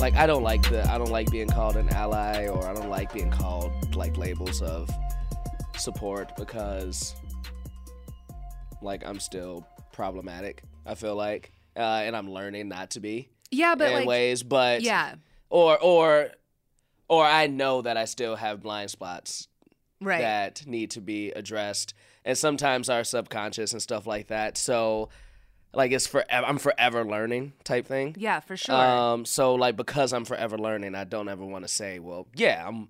Like I don't like the I don't like being called an ally or I don't like being called like labels of support because like I'm still problematic. I feel like uh, and I'm learning not to be Yeah, but in like, ways, but yeah, or or or I know that I still have blind spots right. that need to be addressed and sometimes are subconscious and stuff like that. So like it's forever I'm forever learning type thing. yeah, for sure. Um, so like because I'm forever learning, I don't ever want to say, well, yeah, I'm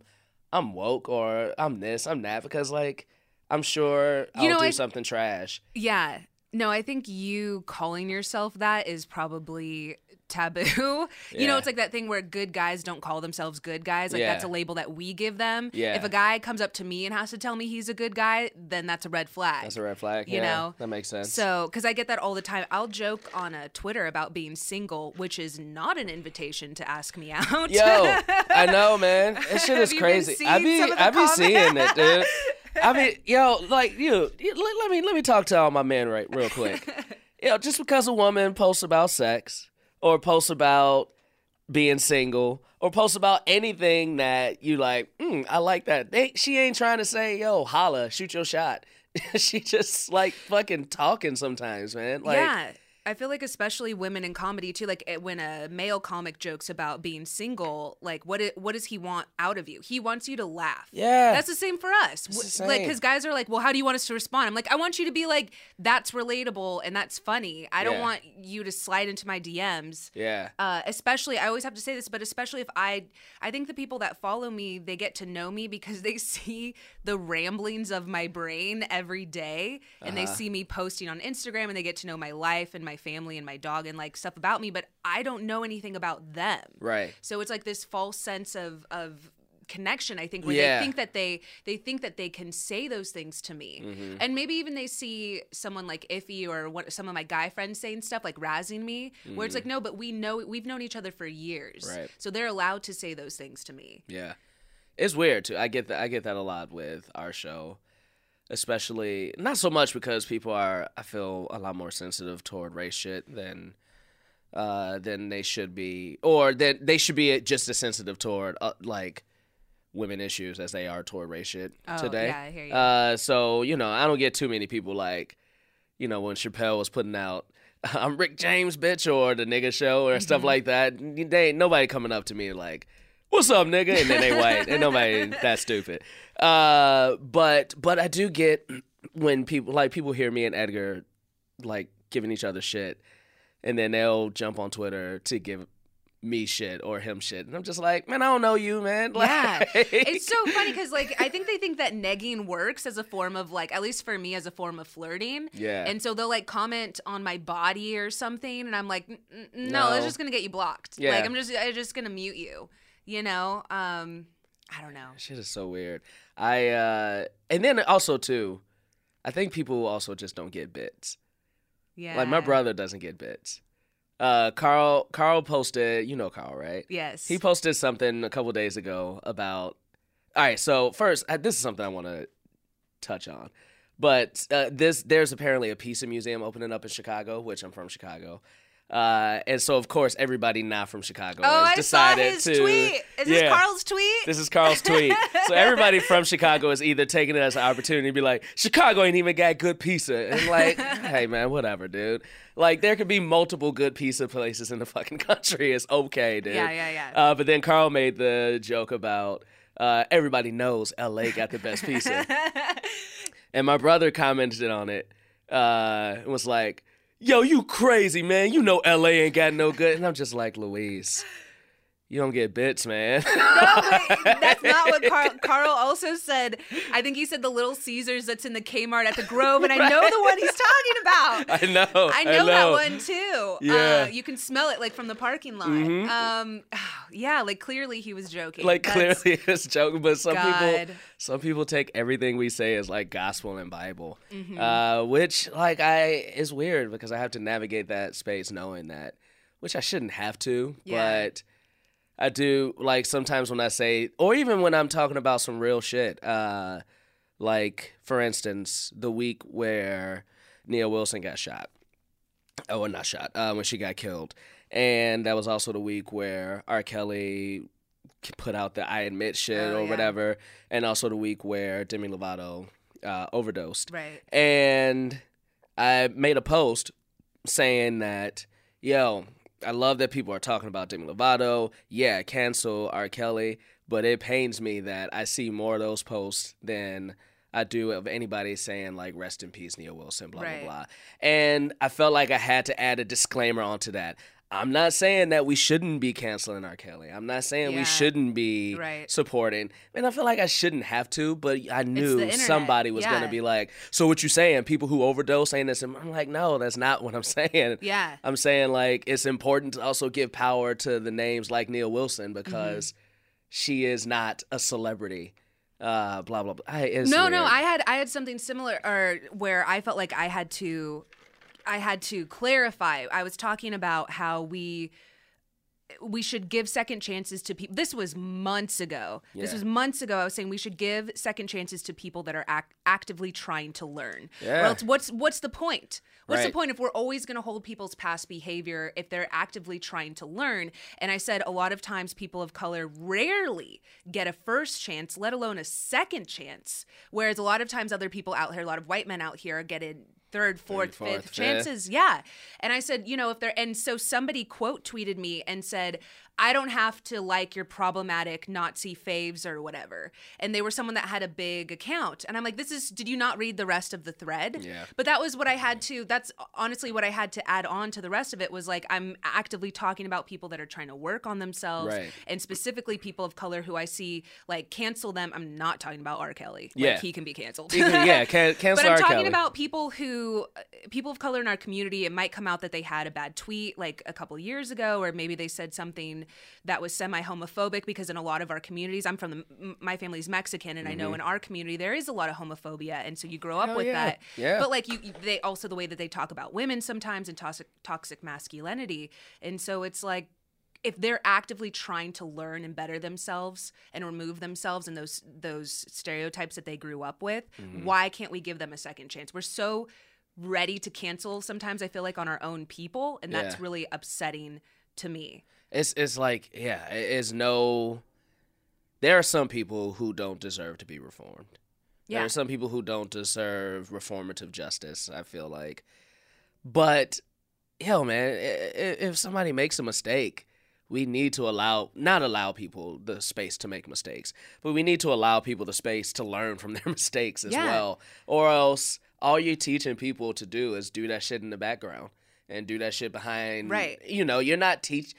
I'm woke or I'm this, I'm that, because like I'm sure I'll You know, do I- something trash. yeah. No, I think you calling yourself that is probably taboo. you Yeah. know, it's like that thing where good guys don't call themselves good guys. Like Yeah. that's a label that we give them. Yeah. If a guy comes up to me and has to tell me he's a good guy, then that's a red flag. That's a red flag. You yeah, know? that makes sense. So, because I get that all the time, I'll joke on a Twitter about being single, which is not an invitation to ask me out. Yo, I know, man. This shit is crazy. I be some of the I be seeing it, dude. I mean, yo, like you, you let, let me let me talk to all my men right real quick. yo, just because a woman posts about sex or post about being single or post about anything that you like, mm, I like that. They, she ain't trying to say, yo, holla, shoot your shot. she just like fucking talking sometimes, man. Like, yeah. I feel like especially women in comedy too. Like eh, when a male comic jokes about being single, like what i- what does he want out of you? He wants you to laugh. Yeah. that's the same for us. same. Like because guys are like, well, how do you want us to respond? I'm like, I want you to be like, that's relatable and that's funny. I don't Yeah. want you to slide into my DMs. yeah. Uh, especially, I always have to say this, but especially if I, I think the people that follow me, they get to know me because they see the ramblings of my brain every day, and Uh-huh. they see me posting on Instagram, and they get to know my life and my family and my dog and like stuff about me, but I don't know anything about them. Right. So it's like this false sense of of connection i think where Yeah. they think that they they think that they can say those things to me Mm-hmm. and maybe even they see someone like iffy or what some of my guy friends saying stuff like razzing me where it's like no but we know we've known each other for years Mm-hmm. Right. so they're allowed to say those things to me Yeah, it's weird too. I get that. I get that a lot with our show, especially not so much because people are. I feel a lot more sensitive toward race shit than uh than they should be, or that they should be just as sensitive toward uh, like women issues as they are toward race shit Oh, today. yeah, I hear you. Uh, so you know, I don't get too many people like, you know, when Chappelle was putting out. I'm Rick James, bitch, or the nigga show, or Mm-hmm. stuff like that. They nobody coming up to me like, "What's up, nigga?" And then they white, and nobody that stupid. Uh, but but I do get when people like people hear me and Edgar like giving each other shit, and then they'll jump on Twitter to give me shit or him shit, and I'm just like, man, I don't know you, man. yeah it's so funny because like i think they think that negging works as a form of like at least for me as a form of flirting Yeah. and so they'll like comment on my body or something and i'm like "N- n- no, No. that's just gonna get you blocked Yeah. like i'm just i'm just gonna mute you you know um i don't know Shit is so weird. I uh and then also too, I think people also just don't get bits. yeah Like my brother doesn't get bits. Uh Carl Carl posted, you know Carl, right? yes He posted something a couple days ago about All right, so first, uh, this is something I want to touch on. But uh, this there's apparently a pizza museum opening up in Chicago, which I'm from Chicago. Uh, and so of course everybody not from Chicago oh has i saw decided his to tweet is this carl's tweet this is Carl's tweet. so everybody from Chicago is either taking it as an opportunity to be like, Chicago ain't even got good pizza. And like, hey man, whatever, dude. Like there could be multiple good pizza places in the fucking country. It's okay, dude. Yeah, yeah, yeah. Uh, but then Carl made the joke about uh, everybody knows LA got the best pizza. and my brother commented on it. Uh, and was like, Yo, you crazy, man. You know LA ain't got no good. And I'm just like, Louise, you don't get bits, man. No, that's not what Carl. Carl also said. I think he said the Little Caesars that's in the Kmart at the Grove, and I know the one he's talking about. I know. I know, that one too. Yeah. Mm-hmm. Uh, you can smell it like from the parking lot. Um, yeah, like clearly he was joking. like That's- clearly it's joking, but some people some people take everything we say as like gospel and Bible, Mm-hmm. uh, which like I is weird because I have to navigate that space knowing that, which I shouldn't have to, Yeah. but I do like sometimes when I say, or even when I'm talking about some real shit, uh, like for instance, the week where Nia Wilson got shot. Oh, well, not shot. Uh, when she got killed, and that was also the week where R. Kelly put out the "I admit" shit Oh, or yeah. whatever, and also the week where Demi Lovato uh, overdosed. Right. And I made a post saying that, yo, I love that people are talking about Demi Lovato. Yeah, cancel R. Kelly, but it pains me that I see more of those posts than I do of anybody saying like rest in peace Nia Wilson, blah Right. blah blah. And I felt like I had to add a disclaimer onto that. I'm not saying that we shouldn't be canceling R. Kelly. I'm not saying Yeah. we shouldn't be Right. supporting. And I feel like I shouldn't have to, but I knew somebody was gonna be like, "So what you saying? People who overdose saying this?" And I'm like, "No, that's not what I'm saying." Yeah. I'm saying like it's important to also give power to the names like Nia Wilson Mm-hmm. because she is not a celebrity. Uh, blah blah blah. I, no, no. I had I had something similar, or where I felt like I had to, I had to clarify. I was talking about how we we should give second chances to people. This was months ago. This was months ago. I was saying we should give second chances to people that are ac- actively trying to learn. Or Yeah. else what's what's the point? What's the point if we're always going to hold people's past behavior if they're actively trying to learn? And I said a lot of times people of color rarely get a first chance, let alone a second chance. Whereas a lot of times other people out here, a lot of white men out here are getting third, fourth, fourth, fifth fifth. chances. Yeah. And I said, you know, if they're, and so somebody quote tweeted me and said, I don't have to like your problematic Nazi faves or whatever. And they were someone that had a big account. And I'm like, this is, did you not read the rest of the thread? Yeah. But that was what I had to, that's honestly what I had to add on to the rest of it was like, I'm actively talking about people that are trying to work on themselves Right. and specifically people of color who I see like cancel them. I'm not talking about R. Kelly. Yeah. He can be canceled. Can- yeah, can, cancel but I'm R. talking Kelly. about people who, uh, people of color in our community. It might come out that they had a bad tweet like a couple years ago, or maybe they said something that was semi-homophobic. Because in a lot of our communities, I'm from the, my family's Mexican, and I know in our community there is a lot of homophobia, and so you grow up Mm-hmm. Hell with yeah. that. Yeah. But like you, you- they also the way that they talk about women sometimes and toxic toxic masculinity, and so it's like if they're actively trying to learn and better themselves and remove themselves and those those stereotypes that they grew up with, Mm-hmm. why can't we give them a second chance? We're so ready to cancel sometimes I feel like on our own people and that's Yeah. really upsetting to me. It's it's like yeah, it's no. There are some people who don't deserve to be reformed. There are some people who don't deserve reformative justice. I feel like, but yo, man, if somebody makes a mistake, we need to allow not allow people the space to make mistakes, but we need to allow people the space to learn from their mistakes as Yeah. well. Or else, all you're teaching people to do is do that shit in the background and do that shit behind. Right. You know, you're not teach.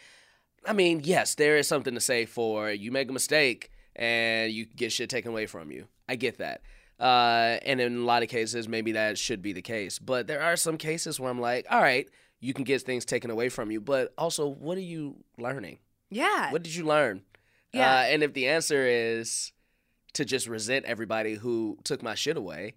I mean, yes, there is something to say for you make a mistake and you get shit taken away from you. I get that. Uh, and in a lot of cases, maybe that should be the case. But there are some cases where I'm like, all right, you can get things taken away from you, but also, what are you learning? Yeah. What did you learn? Yeah. Uh, and if the answer is to just resent everybody who took my shit away,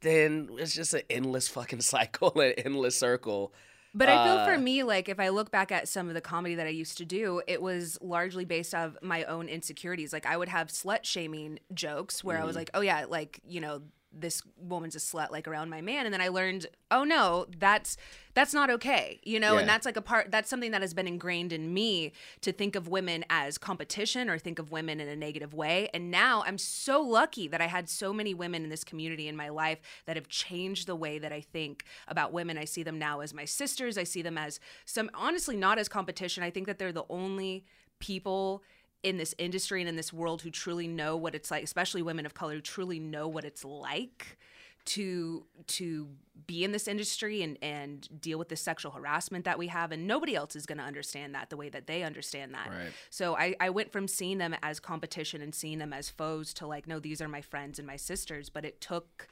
then it's just an endless fucking cycle, an endless circle. But I feel Uh, for me, like if I look back at some of the comedy that I used to do, it was largely based off my own insecurities. Like I would have slut shaming jokes where I Mm-hmm. was like, oh yeah, like, you know, this woman's a slut like around my man. And then i learned oh no that's that's not okay you know? Yeah. and that's like a part that's something that has been ingrained in me to think of women as competition or think of women in a negative way. And now i'm so lucky that i had so many women in this community in my life that have changed the way that i think about women. I see them now as my sisters. I see them as some honestly not as competition. I think that they're the only people in this industry and in this world who truly know what it's like, especially women of color who truly know what it's like to to be in this industry and and deal with the sexual harassment that we have and nobody else is going to understand that the way that they understand that Right. so I, I went from seeing them as competition and seeing them as foes to like no these are my friends and my sisters but it took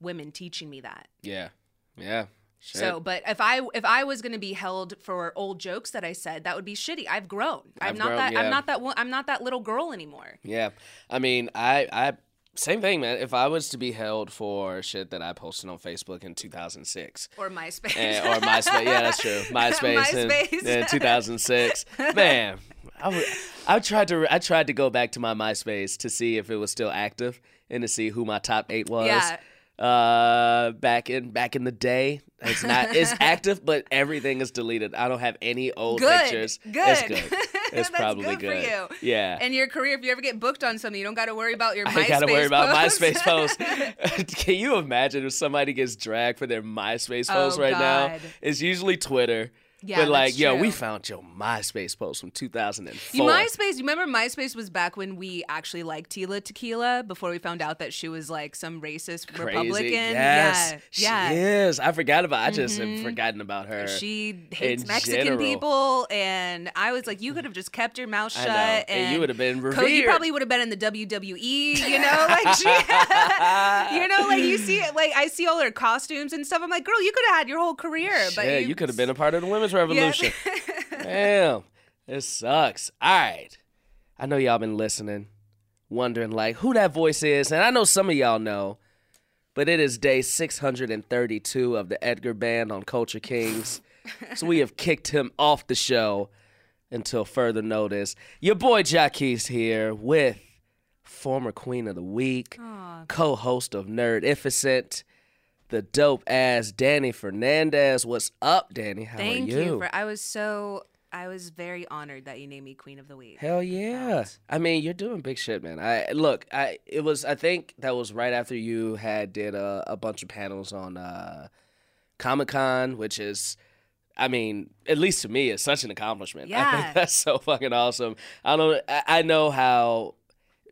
women teaching me that Yeah. Yeah. Shit. so, but if I if I was going to be held for old jokes that I said, that would be shitty. I've grown. I'm I've not grown, that. yeah. I'm not that. one- I'm not that little girl anymore. Yeah. I mean, I I same thing, man. If I was to be held for shit that I posted on Facebook in 2006 Or MySpace. and, or MySpace, yeah, that's true. MySpace, in- MySpace. in, 2006, man. I, would- I tried to I tried to go back to my MySpace to see if it was still active and to see who my top eight was. Yeah. Uh, back in back in the day, it's not it's active, but everything is deleted. I don't have any old Good. pictures. Good. It's good. It's That's probably good, for you. Yeah. And your career, if you ever get booked on something, you don't got to worry about your I MySpace. gotta worry about posts. MySpace posts. Can you imagine if somebody gets dragged for their MySpace Oh, post right now? It's usually Twitter. Yeah, but like, yo, we found your MySpace post from 2004. You MySpace. You remember MySpace was back when we actually liked Tila Tequila before we found out that she was like some racist Crazy. Republican. Yes, Yeah, she yeah. Mm-hmm. is. I forgot about. I just have forgotten about her. She hates Mexican general. people, and I was like, you could have just kept your mouth shut, and and you would have been Co- you probably would have been in the WWE, you know, like she, you know, like you see, like I see all her costumes and stuff. I'm like, girl, you could have had your whole career, but yeah, you, you, could have been a part of the women's revolution. Damn, it sucks. All right, I know y'all been listening, wondering like who that voice is, and I know some of y'all know, but it is day 632 of the Edgar Band on Culture Kings, so we have kicked him off the show until further notice. Your boy Jackie's here with former Queen of the Week, co-host of Nerdificent. The dope ass Danny Fernandez. What's up, Danny? How Thank are you? Thank you for. I was so. I was very honored that you named me Queen of the Week. Hell yeah! I mean, you're doing big shit, man. I look, I it was I think that was right after you had did a, a bunch of panels on uh, Comic Con, which is, I mean, at least to me, it's such an accomplishment. I Yeah. think that's so fucking awesome. I don't, I, I know how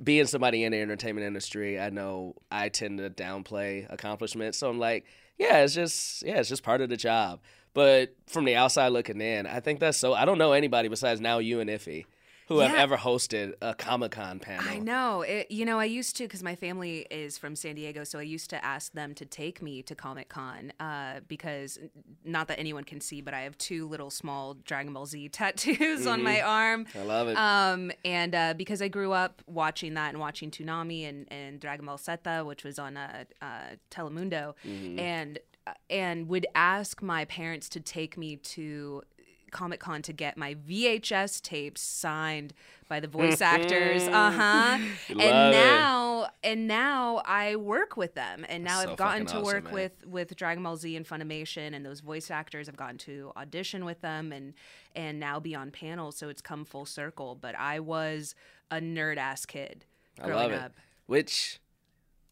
being somebody in the entertainment industry, I know I tend to downplay accomplishments. So I'm like, yeah, it's just yeah, it's just part of the job. But from the outside looking in, I think that's so. I don't know anybody besides now you and Iffy who have ever hosted a Comic Con panel. I know. It, you know, I used to because my family is from San Diego, so I used to ask them to take me to Comic Con uh, because not that anyone can see, but I have two little small Dragon Ball Z tattoos on my arm. I love it. Um, and uh, because I grew up watching that and watching Toonami and, and Dragon Ball Z, which was on uh, uh, Telemundo, and uh, and would ask my parents to take me to Comic Con to get my VHS tapes signed by the voice actors. Uh huh. And Love it. now and now I work with them, and now That's so I've gotten to awesome, work man. with with Dragon Ball Z and Funimation and those voice actors. I've gotten to audition with them and and now be on panels, so it's come full circle. But I was a nerd ass kid I growing up. Which,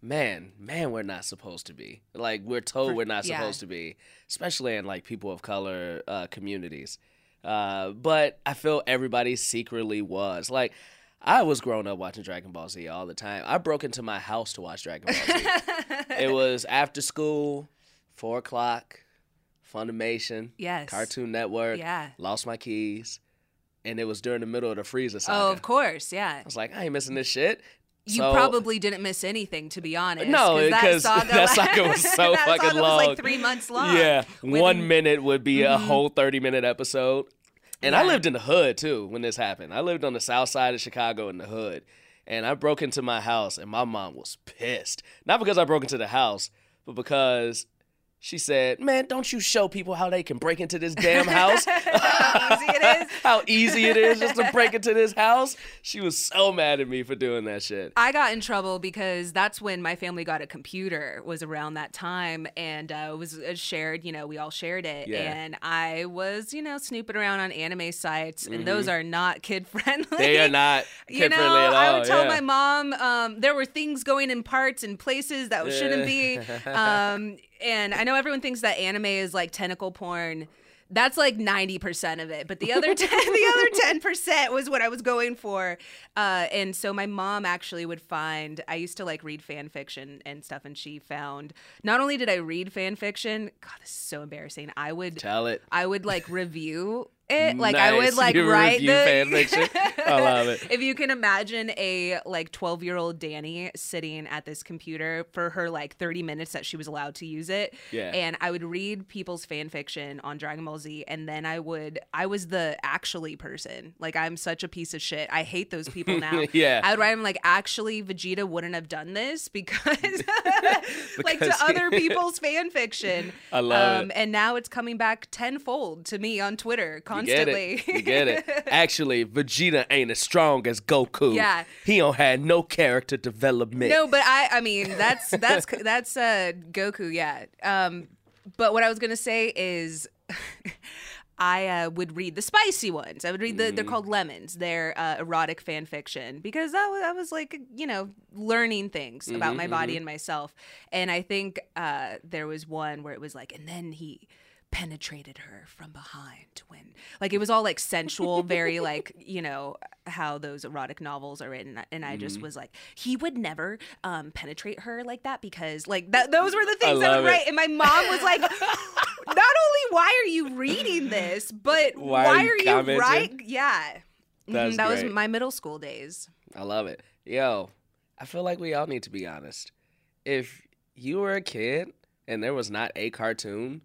man, man, we're not supposed to be. Like we're told we're not yeah. supposed to be, especially in like people of color uh, communities. Uh, but I feel everybody secretly was. Like I was growing up watching Dragon Ball Z all the time. I broke into my house to watch Dragon Ball Z. it was after school, four o'clock, Funimation, Yes. Cartoon Network. Yeah. Lost my keys, and it was during the middle of the Frieza saga. Oh, of course, yeah. I was like, I ain't missing this shit. You So- probably didn't miss anything, to be honest. No, 'cause because that saga, that saga was so fucking long. Was like three months long. Yeah, one minute would be a mm-hmm. whole thirty minute episode. And I lived in the hood too when this happened. I lived on the south side of Chicago in the hood. And I broke into my house and my mom was pissed. Not because I broke into the house, but because she said, Man, don't you show people how they can break into this damn house? How easy it is. how easy it is just to break into this house. She was so mad at me for doing that shit. I got in trouble because that's when my family got a computer. Was around that time, and uh, it was uh, shared. You know, we all shared it, Yeah. and I was, you know, snooping around on anime sites, and those are not kid friendly. Mm-hmm. They are not You kid know, friendly at all. I would tell yeah. my mom um, there were things going in parts and places that shouldn't be. Um, and I know everyone thinks that anime is like tentacle porn. that's like 90% of it but the other 10 the other 10% was what i was going for uh, and so my mom actually would find i used to like read fan fiction and stuff and she found not only did i read fan fiction god this is so embarrassing i would Tell it. i would like review it like i would like You write the fan fiction? I love it. if you can imagine a like 12 year old danny sitting at this computer for her like 30 minutes that she was allowed to use it Yeah. and i would read people's fan fiction on dragon ball z and then i would i was the actually person like i'm such a piece of shit i hate those people now Yeah. i would write them like actually vegeta wouldn't have done this because like to other people's fan fiction I love um, it. and now it's coming back tenfold to me on twitter constantly get it. You get it. Actually, Vegeta ain't as strong as Goku. Yeah. He don't have no character development. No, but I I mean that's that's that's uh Goku, yeah. Um but what I was going to say is I uh, would read the spicy ones. I would read the they're called lemons. They're uh, erotic fan fiction because I was, I was like, you know, learning things about my body and myself. And I think uh, there was one where it was like and then he penetrated her from behind when like it was all like sensual very like you know how those erotic novels are written and i Mm-hmm. just was like he would never um penetrate her like that because like that those were the things I love would write and my mom was like not only why are you reading this but Why why, are you right yeah Mhm, That's that was my middle school days I love it. Yo, I feel like we all need to be honest. If you were a kid and there was not a cartoon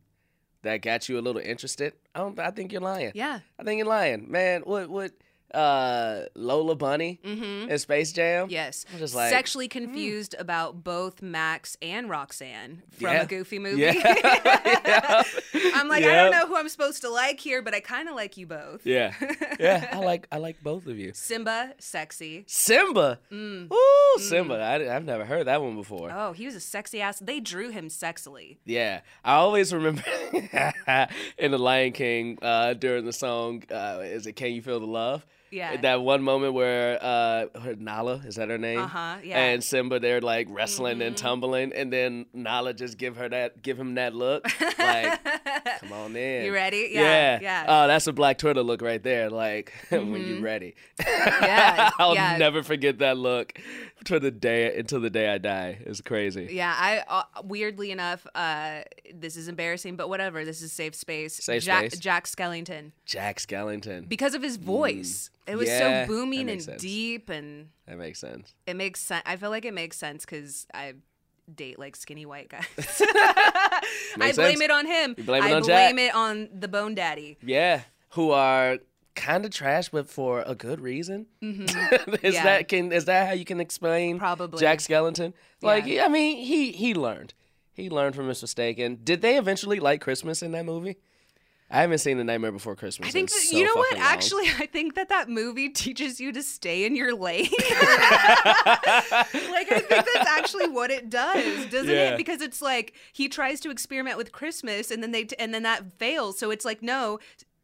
that got you a little interested, I don't I think you're lying. yeah I think you're lying. Man, what what uh Lola Bunny mm-hmm and Space Jam? Yes. I'm just like, hmm. Sexually confused about both Max and Roxanne from Yeah. a goofy movie. Yeah. Yeah. I'm like, I don't know who I'm supposed to like here, but I kind of like you both. Yeah. Yeah, I like I like both of you. Simba, sexy. Simba. Mm. Ooh, Simba. I, have never heard that one before. Oh, he was a sexy ass. They drew him sexily. Yeah, I always remember in the Lion King uh, during the song, uh, is it "Can You Feel the Love"? Yeah. That one moment where uh, her Nala is that her name? Uh-huh, yeah. And Simba, they're like wrestling and tumbling, and then Nala just give her that, give him that look, like, come on in. You ready? Yeah, Yeah, yeah. Oh, that's a Black Twitter look right there. Like when you ready. Yeah, I'll yeah. never forget that look to the day until the day I die. It's crazy. Yeah, I uh, weirdly enough, uh, this is embarrassing, but whatever. This is safe space. Safe Jack, space. Jack Skellington, Jack Skellington. because of his voice, it was Mm. Yeah, so booming and sense. deep, and That makes sense. it makes sense. I feel like it makes sense because I date like skinny white guys. I blame sense. it on him. You blame it I on Jack. blame it on the Bone Daddy. Yeah, who are kind of trash, but for a good reason. is Mm-hmm. Yeah. that can is that how you can explain Probably. Jack Skellington? Like, Yeah. I mean, he he learned. He learned from his mistake. And did they eventually like Christmas in that movie? I haven't seen The Nightmare Before Christmas. I think that, so you know what? long. Actually, I think that that movie teaches you to stay in your lane. like I think that's actually what it does, doesn't Yeah. it? Because it's like he tries to experiment with Christmas, and then they and then that fails. So it's like no,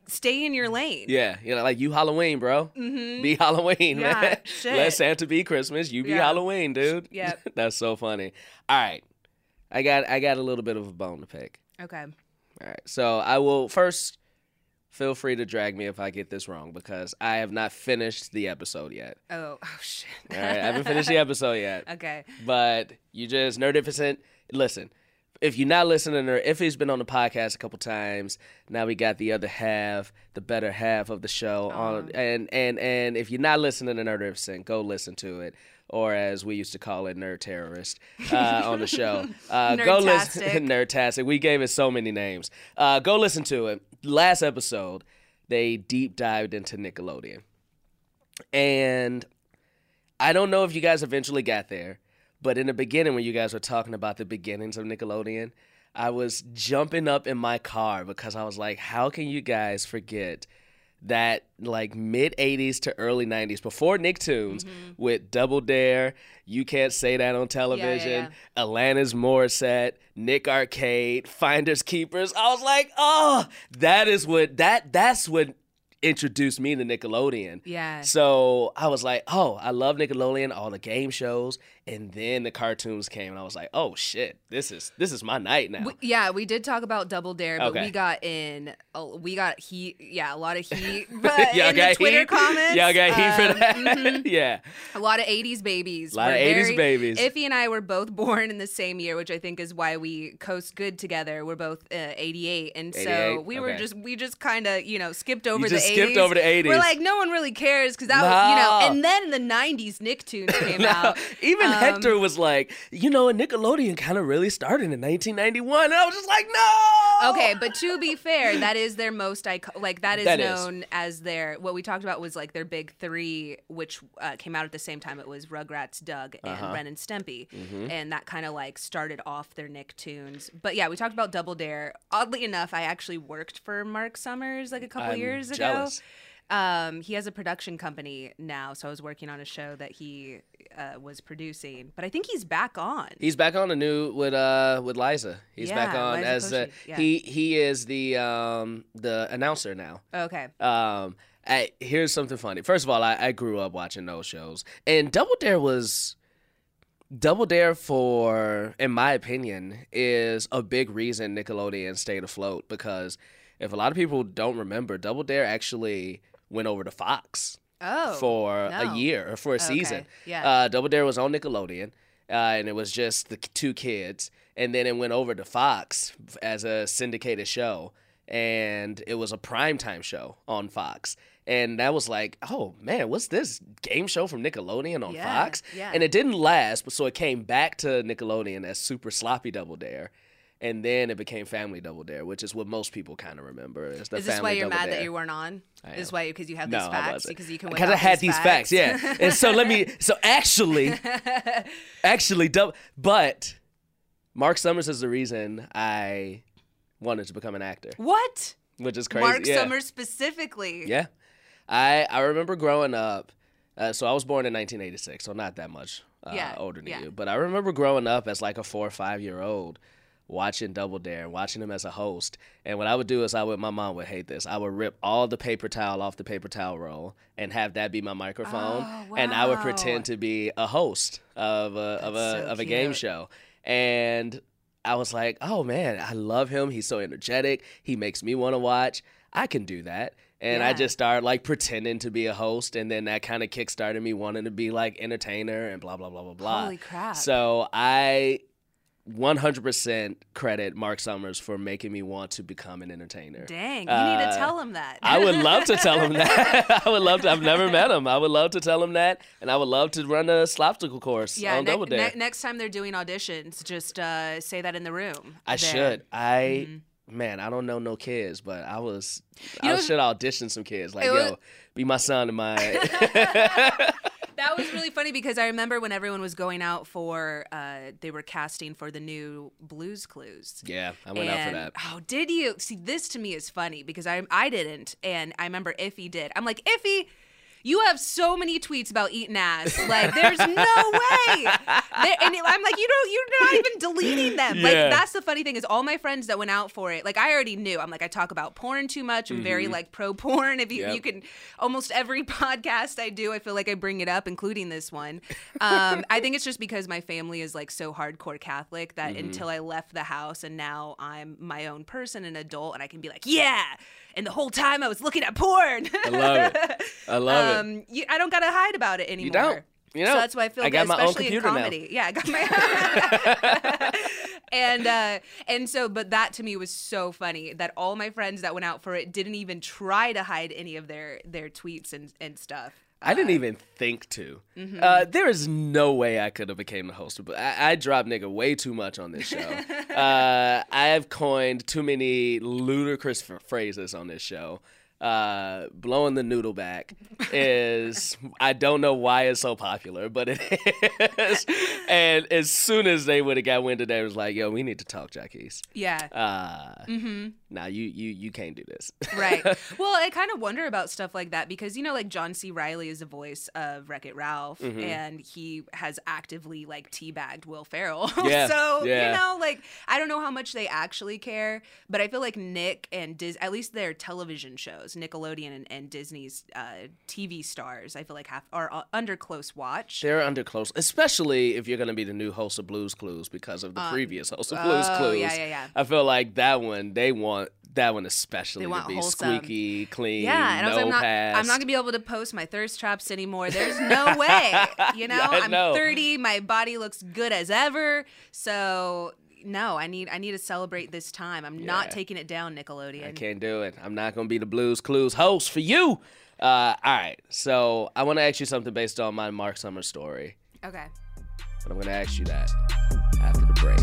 stay in your lane. Yeah, you know, like you Halloween, bro. Be Halloween, Mm-hmm. Yeah, man. shit. Let Santa be Christmas. You be Yeah. Halloween, dude. Yeah, That's so funny. All right, I got I got a little bit of a bone to pick. Okay. All right. So I will first feel free to drag me if I get this wrong because I have not finished the episode yet. Oh, oh shit. All right. I haven't finished the episode yet. okay. But you just nerdificent. Listen, if you're not listening or if he's been on the podcast a couple times, now we got the other half, the better half of the show on and and and if you're not listening to Nerdificent, go listen to it. Or as we used to call it, Nerd Terrorist uh, on the show. Uh, go listen, Nerdtastic. We gave it so many names. Uh, go listen to it. Last episode, they deep dived into Nickelodeon, and I don't know if you guys eventually got there, but in the beginning, when you guys were talking about the beginnings of Nickelodeon, I was jumping up in my car because I was like, how can you guys forget that like mid 80s to early 90s before Nicktoons mm-hmm. with Double Dare, You Can't Say That on Television, Alanis Morissette, Nick Arcade, Finders Keepers. I was like, oh, that is what that that's what introduced me to Nickelodeon. Yeah. So I was like, oh, I love Nickelodeon, all the game shows, and then the cartoons came, and I was like, oh shit, this is this is my night now. We, yeah, we did talk about Double Dare, but Okay. we got in, uh, we got heat. Yeah, a lot of heat. But Y'all in got the Twitter heat? comments, Y'all got heat for um, that? mhm. yeah. A lot of 80s babies. a Lot of We're 80s very- babies. Iffy and I were both born in the same year, which I think is why we coast good together. We're both uh, 88. And so 88? we were just, we just kind of, you know, skipped over the just 80s. skipped over the 80s. We're like, no one really cares because that was, you know, and then in the 90s, Nicktoons came No, out. even Um, Hector was like, you know, Nickelodeon kind of really started in 1991. And I was just like, no. Okay, but to be fair, that is their most. Like that is That is. known as their. What we talked about was like their big three, which uh, came out at the same time. It was Rugrats, Doug, and Uh-huh. Ren and Stimpy, Mm-hmm. and that kind of like started off their Nicktoons. But yeah, we talked about Double Dare. Oddly enough, I actually worked for Mark Summers like a couple I'm years jealous. ago. Um, he has a production company now, so I was working on a show that he uh, was producing. But I think he's back on. He's back on the new with uh with Liza. He's back on Liza as Koshy, yeah. he he is the um the announcer now. Okay. Um, I, here's something funny. First of all, I, I grew up watching those shows, and Double Dare was Double Dare for, in my opinion, is a big reason Nickelodeon stayed afloat because if a lot of people don't remember, Double Dare actually went over to Fox Oh. for no. a year or for a Okay, season. yeah. Uh, Double Dare was on Nickelodeon, uh, and it was just the two kids, and then it went over to Fox as a syndicated show, and it was a primetime show on Fox. And that was like, oh man, what's this game show from Nickelodeon on Yeah, Fox? yeah. And it didn't last, but so it came back to Nickelodeon as Super Sloppy Double Dare. And then it became Family Double Dare, which is what most people kind of remember. Is, the Is this why you're Double mad that you weren't on? I Is am. why because you have No, these I facts because you can. Because I had these facts, yeah. and so let me. So actually, actually, dou- but Mark Summers is the reason I wanted to become an actor, what? which is crazy. Mark yeah. Summers specifically. Yeah, I I remember growing up. Uh, so I was born in 1986, so not that much uh, Yeah, older than yeah. you. But I remember growing up as like a four or five year old, watching Double Dare, watching him as a host. And what I would do is I would, my mom would hate this. I would rip all the paper towel off the paper towel roll and have that be my microphone, Oh, and I would pretend to be a host of a of a so of a game show. And I was like, oh man, I love him. He's so energetic. He makes me want to watch. I can do that. And I just started like pretending to be a host, and then that kind of kickstarted me wanting to be like entertainer and blah blah blah blah blah. Holy crap. So I 100% credit Mark Summers for making me want to become an entertainer. Dang, you need Uh, to tell him that. I would love to tell him that. I would love to. I've never met him. I would love to tell him that, and I would love to run a slopsicle course yeah, on ne- Double Dare. ne- next time they're doing auditions, just uh, say that in the room. I there. should. I man, I don't know no kids, but I was. Mm-hmm. You I know- should audition some kids. Like, was- yo, be my son and my. That was really funny because I remember when everyone was going out for, uh, they were casting for the new Blues Clues. yeah, I went out for that. Oh, did you see? This to me is funny because I I didn't, and I remember Iffy did. I'm like Iffy. You have so many tweets about eating ass. Like, there's no way. There- and I'm like, you don't, you're not even deleting them. Like, that's the funny thing is all my friends that went out for it. Like, I already knew. I'm like, I talk about porn too much. I'm very like pro porn. If you, Mm-hmm. Yep. you can, almost every podcast I do, I feel like I bring it up, including this one. Um, I think it's just because my family is like so hardcore Catholic that Mm-hmm. until I left the house and now I'm my own person, an adult, and I can be like, yeah. And the whole time I was looking at porn. I love it. I love it. um, you, I don't gotta hide about it anymore. You don't. You know, so that's why I feel I good, got my own especially in computer now. comedy. Yeah, I got my. and uh, and so, but that to me was so funny that all my friends that went out for it didn't even try to hide any of their their tweets and and stuff. I didn't even think to. mm-hmm. Uh, there is no way I could have became the host, but I, I drop nigga way too much on this show. uh, I have coined too many ludicrous phrases on this show. Uh, blowing the noodle back is I don't know why it's so popular, but it is. and as soon as they would have got wind of that, it was like, yo, we need to talk, Jackies. Yeah. Uh, Mhm. Nah, you you you can't do this. right. Well, I kind of wonder about stuff like that because you know, like John C. Reilly is the voice of Wreck It Ralph, Mm-hmm. and he has actively like teabagged Will Ferrell. Yeah, so yeah. you know, like I don't know how much they actually care, but I feel like Nick and Dis, at least their television shows, shows. Nickelodeon and, and Disney's uh, TV stars, I feel like have are uh, under close watch. They're under close, especially if you're going to be the new host of Blues Clues because of the previous host of Blues oh, Clues. yeah, yeah, yeah. I feel like that one they want that one especially to be wholesome. squeaky, clean, Yeah, and I no was like, I'm not. I'm not gonna be able to post my thirst traps anymore. There's no way. You know, I I'm know. 30. My body looks good as ever. So no, I need I need to celebrate this time. I'm Yeah. not taking it down, Nickelodeon. I can't do it. I'm not going to be the Blues Clues host for you. Uh, all right, so I want to ask you something based on my Mark Summer story, Okay. but I'm going to ask you that after the break.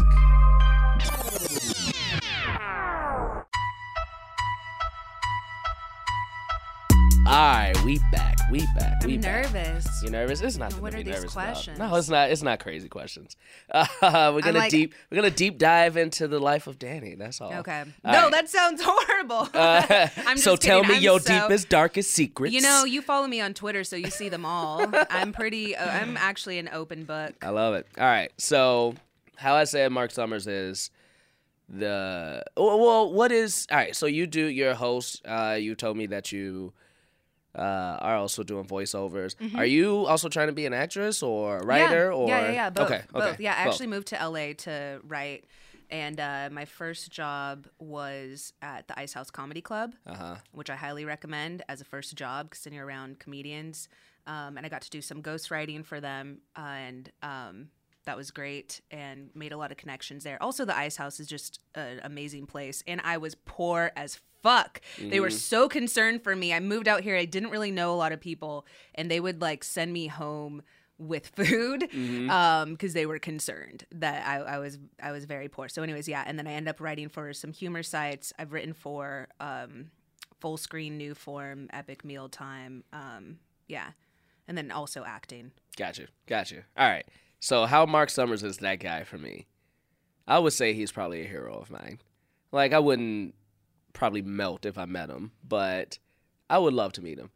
All right, we back. We back. We I'm back. nervous. You nervous? It's not. What to are be these nervous about. questions? No, it's not. It's not crazy questions. Uh, we're gonna like- deep. We're gonna deep dive into the life of Danny. That's all. Okay. All no, right. that sounds horrible. Uh, I'm so just tell me I'm your so- deepest, darkest secrets. You know, you follow me on Twitter, so you see them all. I'm pretty. Uh, I'm actually an open book. I love it. All right. So, how I said Mark Summers is the well, well, what is all right? So you do your host. Uh, you told me that you uh, are also doing voiceovers. Are you also trying to be an actress or writer? Mm-hmm. yeah. or yeah, yeah, yeah, both, okay, both. okay, Yeah, I both. actually moved to LA to write, and uh, my first job was at the Ice House Comedy Club, Uh-huh. which I highly recommend as a first job because then you're around comedians, um, and I got to do some ghostwriting for them, and um, that was great and made a lot of connections there. Also, the Ice House is just an amazing place, and I was poor as fuck. They were so concerned for me. I moved out here. I didn't really know a lot of people, and they would like send me home with food um because they were concerned that I, I was I was very poor. So anyways, yeah, and then I end up writing for some humor sites. I've written for um full screen new form, epic mealtime, um yeah. And then also acting. Gotcha. Gotcha. All right. So how Mark Summers is that guy for me? I would say he's probably a hero of mine. Like I wouldn't probably melt if I met him, but I would love to meet him.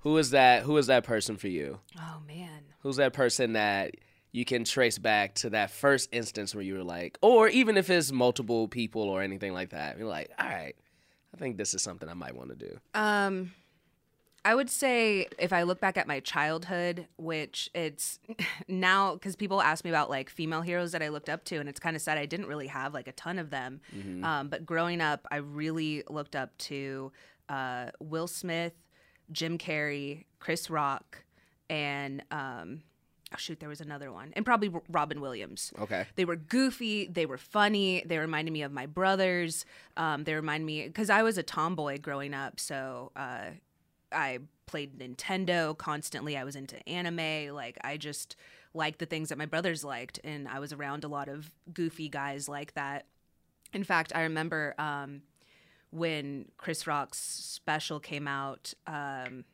Who is that? Who is that person for you? Oh man. Who's that person that you can trace back to that first instance where you were like, or even if it's multiple people or anything like that, you're like, all right, I think this is something I might want to do. Um, I would say if I look back at my childhood, which it's now because people ask me about like female heroes that I looked up to, and it's kind of sad I didn't really have like a ton of them. Um, but growing up, I really looked up to uh, Will Smith, Jim Carrey, Chris Rock, and um, oh shoot, there was another one, and probably Robin Williams. Okay. They were goofy. They were funny. They reminded me of my brothers. Um, they remind me because I was a tomboy growing up, so uh, I played Nintendo constantly. I was into anime. Like I just liked the things that my brothers liked, and I was around a lot of goofy guys like that. In fact, I remember um, when Chris Rock's special came out. Um,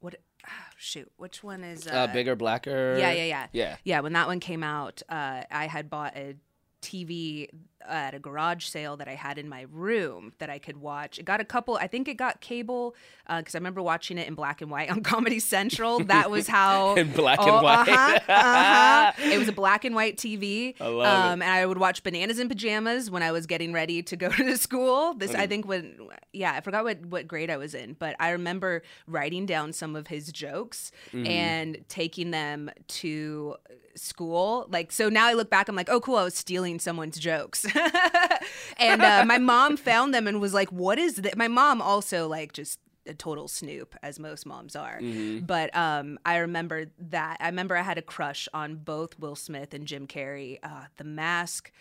what? ah, shoot, which one is Uh, bigger, blacker. yeah, yeah, yeah. Yeah. Yeah, when that one came out, uh, I had bought a TV at a garage sale that I had in my room that I could watch. It got a couple, I think it got cable because I remember watching it in black and white on Comedy Central. That was how. In black and Oh, white. Uh-huh, uh-huh. It was a black and white TV. I love it. um, And I would watch Bananas in Pajamas when I was getting ready to go to school. This, I think, when, yeah, I forgot what, what grade I was in, but I remember writing down some of his jokes Mm-hmm. and taking them to school. Like, so now I look back, I'm like, oh, cool, I was stealing someone's jokes. and uh, my mom found them and was like, what is that? My mom also, like, just a total snoop as most moms are but um i remember that i remember i had a crush on both will smith and jim carrey uh the mask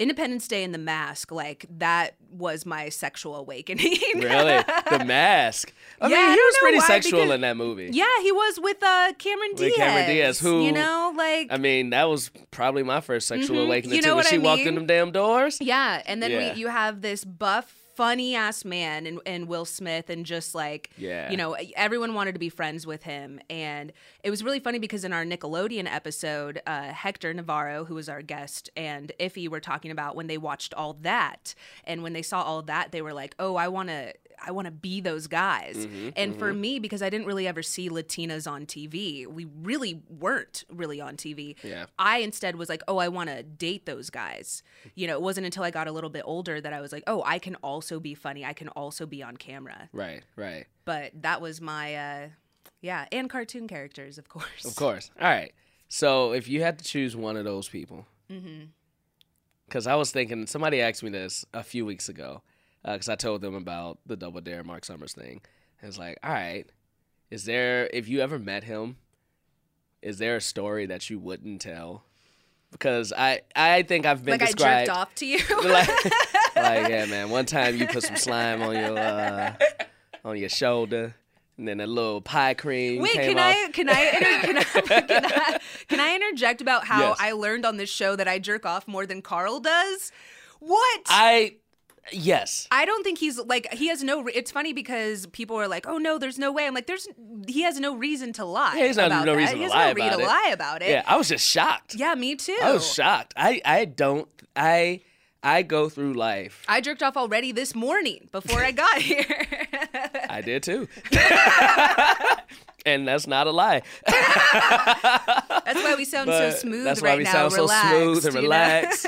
independence day and the mask like that was my sexual awakening Really? The mask. I Yeah, mean, he don't was pretty why, sexual because- in that movie. yeah he was with uh cameron diaz With Cameron Diaz, who- you know like I mean, that was probably my first sexual Mhm. awakening You too. know When what she I walked in them damn doors. Yeah, and then Yeah. we, you have this buff, funny ass man and, and Will Smith, and just like, Yeah. you know, everyone wanted to be friends with him. And it was really funny because in our Nickelodeon episode, uh, Hector Navarro, who was our guest, and Iffy were talking about when they watched all that. And when they saw all that, they were like, oh, I want to. I want to be those guys. Mm-hmm, and for me, because I didn't really ever see Latinas on TV, we really weren't really on TV. Yeah. I instead was like, oh, I want to date those guys. You know, it wasn't until I got a little bit older that I was like, oh, I can also be funny. I can also be on camera. Right, right. But that was my, uh, yeah, and cartoon characters, of course. Of course. All right. So if you had to choose one of those people, Mm-hmm. because I was thinking, somebody asked me this a few weeks ago, because I told them about the Double Dare Mark Summers thing. And it's like, all right, is there, if you ever met him, is there a story that you wouldn't tell? Because I, I think I've been Like I described. jerked off to you. like, like, yeah, man. One time you put some slime on your uh, on your shoulder, and then a little pie cream. Wait, can. I can I, inter- can I can I can I interject about how Yes. I learned on this show that I jerk off more than Carl does? What? I yes. I don't think he's like he has no. Re- it's funny because people are like, "Oh no, there's no way." I'm like, "There's." He has no reason to lie. Yeah, he's not- about no that. reason he to has lie no reason about to lie about it. Yeah, I was just shocked. Yeah, me too. I was shocked. I I don't I I go through life. I jerked off already this morning before I got here. I did too. and that's not a lie. That's why we sound so smooth That's right why we now. sound relaxed, so smooth and you know? relaxed.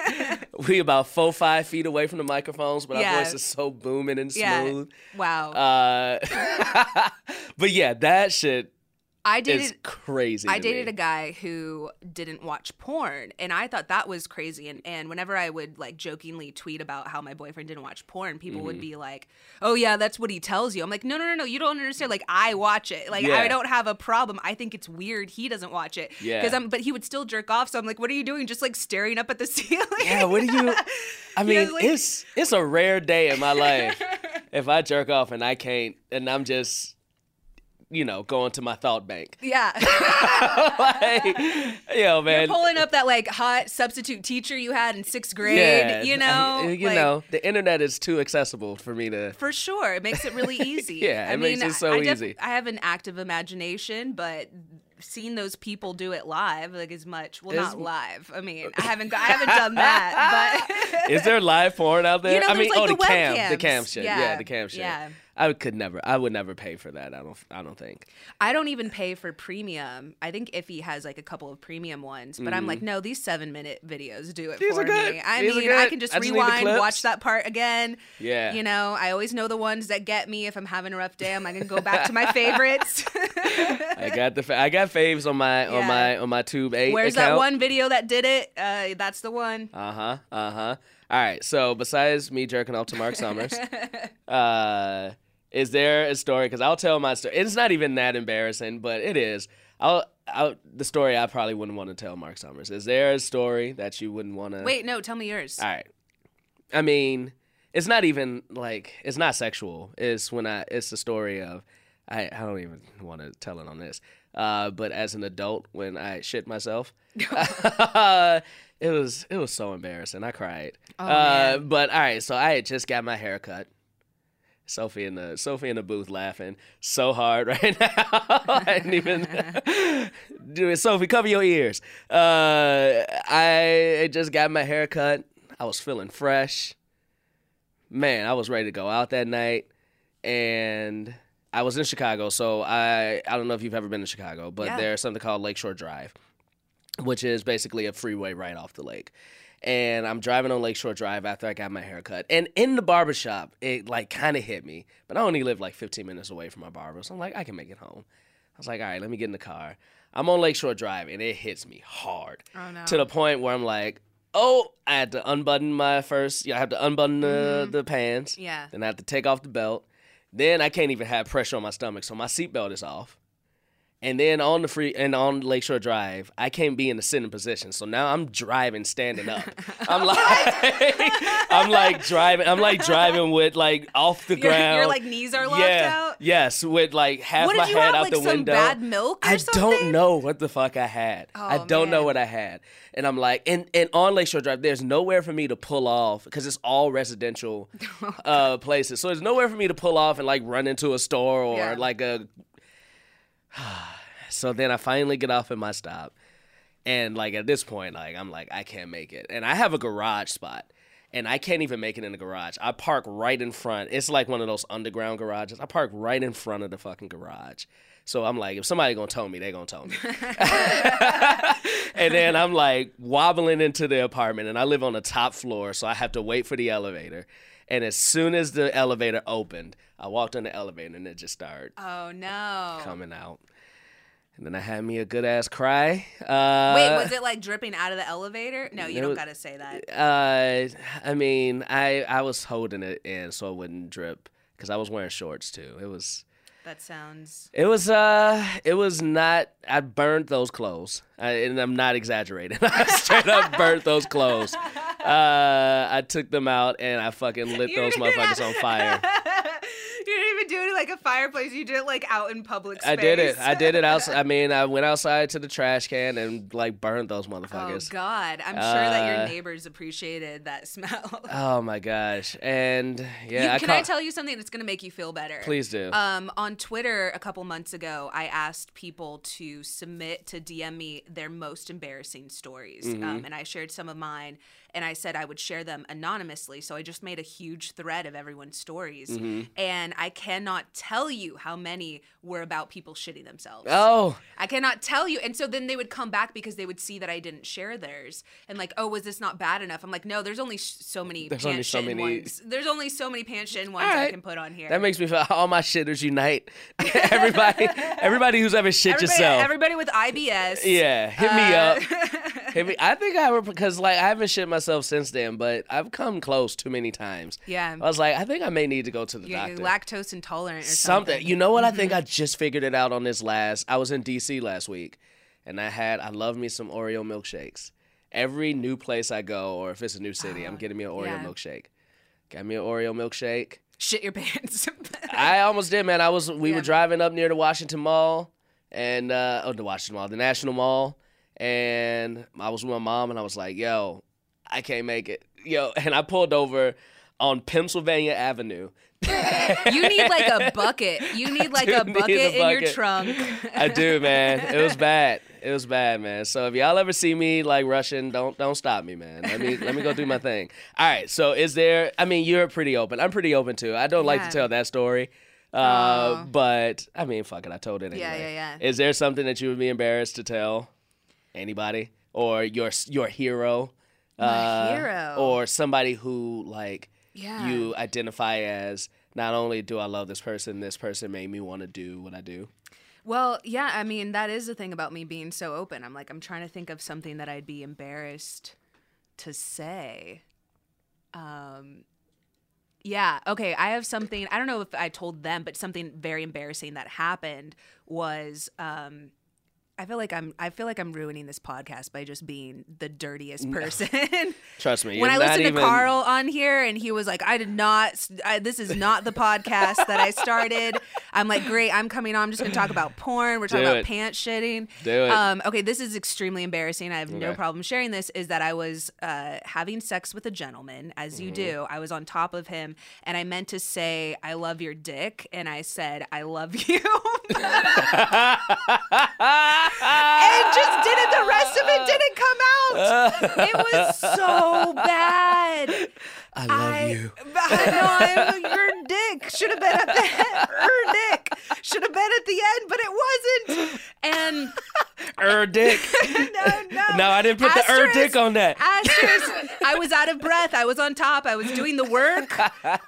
we about four five feet away from the microphones, but Yeah. our voice is so booming and yeah. smooth. Wow. Uh, but yeah, that shit I dated. crazy. I dated me. a guy who didn't watch porn, and I thought that was crazy. And, and whenever I would like jokingly tweet about how my boyfriend didn't watch porn, people Mm-hmm. would be like, "Oh yeah, that's what he tells you." I'm like, "No, no, no, no, you don't understand. Like I watch it. Like Yeah. I don't have a problem. I think it's weird he doesn't watch it. Yeah. Because I'm. But he would still jerk off. So I'm like, "What are you doing? Just like staring up at the ceiling?" Yeah, what do you? I mean, know, like- it's it's a rare day in my life if I jerk off and I can't, and I'm just, you know, going to my thought bank. yeah. like, yo, man. Pulling up that like hot substitute teacher you had in sixth grade. yeah, You I- know. Uh, you like, know, the internet is too accessible for me to. For sure. It makes it really easy. Yeah, I it makes mean, it so I, I def- easy. I have an active imagination, but seeing those people do it live, like as much, well, not live. I mean, I haven't, I haven't done that, but Is there live porn out there? You know, I mean, like, oh, the the cam, the cam shit. Yeah, Yeah, the cam shit. yeah. I could never. I would never pay for that. I don't. I don't think. I don't even pay for premium. I think Iffy has like a couple of premium ones, but I'm like, no, these seven minute videos do it Mm-hmm. These for are good. me. I These mean, I can just I just rewind, watch that part again. Yeah. You know, I always know the ones that get me. If I'm having a rough day, I'm gonna go back to my favorites. I got the. fa- I got faves on my on my on my Tube Eight. Where's account. that one video that did it? Uh, that's the one. Uh huh. Uh huh. All right. So besides me jerking off to Mark Summers, uh, is there a story? Because I'll tell my story. It's not even that embarrassing, but it is. I'll. I'll the story I probably wouldn't want to tell Mark Summers. Is there a story that you wouldn't want to? Wait, no, tell me yours. All right. I mean, it's not even like it's not sexual. It's when I. It's the story of. I. I don't even want to tell it on this. Uh, but as an adult, when I shit myself, it was it was so embarrassing. I cried. Oh, uh, but all right, so I had just got my hair cut. Sophie in the Sophie in the booth laughing so hard right now. I didn't even do it. Sophie, cover your ears. Uh, I just got my hair cut. I was feeling fresh. Man, I was ready to go out that night, and I was in Chicago. So I I don't know if you've ever been to Chicago, but Yeah. there's something called Lakeshore Drive, which is basically a freeway right off the lake and I'm driving on Lakeshore Drive after I got my haircut. And in the barbershop, it like kind of hit me. But I only live like 15 minutes away from my barber. So I'm like, I can make it home. I was like, all right, let me get in the car. I'm on Lakeshore Drive and it hits me hard. Oh, no. To the point where I'm like, oh, I had to unbutton my first, yeah, I have to unbutton the, the pants. Mm-hmm. Yeah. Then I have to take off the belt. Then I can't even have pressure on my stomach. So my seatbelt is off. And then on the free and on Lakeshore Drive, I can't be in the sitting position. So now I'm driving standing up. I'm like I'm like driving I'm like driving with like off the ground. your, like, knees are locked yeah, out? Yes, with like half What my head have? out Like the some window. bad milk or I something? don't know what the fuck I had. Oh, I don't know what I had. And I'm like, and, and on Lakeshore Drive, there's nowhere for me to pull off because it's all residential Oh, uh, places. So there's nowhere for me to pull off and like run into a store or Yeah. like a. so then I finally get off at my stop. And like at this point, like I'm like, I can't make it. And I have a garage spot. and I can't even make it in the garage. I park right in front. It's like one of those underground garages. I park right in front of the fucking garage. So I'm like, if somebody gonna tell me, they gonna tell me. and then I'm like wobbling into the apartment, and I live on the top floor, so I have to wait for the elevator. And as soon as the elevator opened, I walked on the elevator, and it just started Oh no. coming out. And then I had me a good ass cry. Uh, Wait, was it like dripping out of the elevator? No, you don't was- gotta say that. Uh, I mean, I I was holding it in so it wouldn't drip because I was wearing shorts too. It was That sounds. it was uh it was not. I burned those clothes, I, and I'm not exaggerating. I straight up burnt those clothes. Uh, I took them out and I fucking lit those motherfuckers on fire. even do it in like a fireplace. You did it like out in public space. I did it. I did it outside. I mean, I went outside to the trash can and like burned those motherfuckers. Oh. God! I'm sure that your Uh, neighbors appreciated that smell. Oh my gosh! And yeah, You- I can ca- I tell you something that's gonna make you feel better? Please do. Um, on Twitter a couple months ago, I asked people to submit to DM me their most embarrassing stories, Mm-hmm. um, and I shared some of mine. And I said I would share them anonymously, so I just made a huge thread of everyone's stories. Mm-hmm. And I cannot tell you how many were about people shitting themselves. oh, I cannot tell you. And so then they would come back because they would see that I didn't share theirs and like, oh, was this not bad enough? I'm like, no, there's only so many There's pants only so many- ones. There's only so many pants ones All I can put on here. that makes me feel all my shitters unite. everybody, everybody who's ever shit everybody, yourself. everybody with IBS. yeah, hit me Uh, up. Hit me. I think I were because like I haven't shit myself since then, but I've come close too many times. Yeah. I was like, I think I may need to go to the You're doctor. lactose intolerant or something. something. Mm-hmm. You know what? I think I just figured it out on this last. I was in DC last week, and I had I love me some Oreo milkshakes. Every new place I go, or if it's a new city, I'm getting me an Oreo yeah. milkshake. Got me an Oreo milkshake. Shit your pants. I almost did, man. I was we Yeah. were driving up near the Washington Mall and uh oh the Washington Mall, the National Mall, and I was with my mom and I was like, "Yo, I can't make it." Yo, and I pulled over on Pennsylvania Avenue. you need like a bucket. You need like a bucket, a in your trunk. I do, man. It was bad. It was bad, man. So if y'all ever see me like rushing, don't don't stop me, man. Let me let me go do my thing. All right. So is there? I mean, you're pretty open. I'm pretty open too. I don't like to tell that story. Uh, Aw. but I mean, fuck it. I told it anyway. Yeah, yeah, yeah. Is there something that you would be embarrassed to tell anybody or your your hero? Uh, hero. or somebody who like Yeah. you identify as not only do I love this person, this person made me want to do what I do. Well, yeah, I mean, that is the thing about me being so open. I'm like, I'm trying to think of something that I'd be embarrassed to say. Um, yeah, okay, I have something, I don't know if I told them, but something very embarrassing that happened was um I feel like I'm I feel like I'm ruining this podcast by just being the dirtiest person. Trust me. when I listened to Carl on here and he was like, I did not, I, this is not the podcast that I started. I'm like, great, I'm coming on. I'm just going to talk about porn. We're talking about pants shitting. Do it. Um, okay, this is extremely embarrassing. I have no problem sharing this. Is that I was uh, having sex with a gentleman, as you Mm-hmm. do. I was on top of him and I meant to say, I love your dick. And I said, I love you. and just didn't, the rest of it didn't come out. It was so bad. I love I, you. I know I, am. your dick should have been at the her dick should have been at the end, but it wasn't. And Er dick. no, no, No, I didn't put the er dick on that. Asterisk. I was out of breath. I was on top. I was doing the work,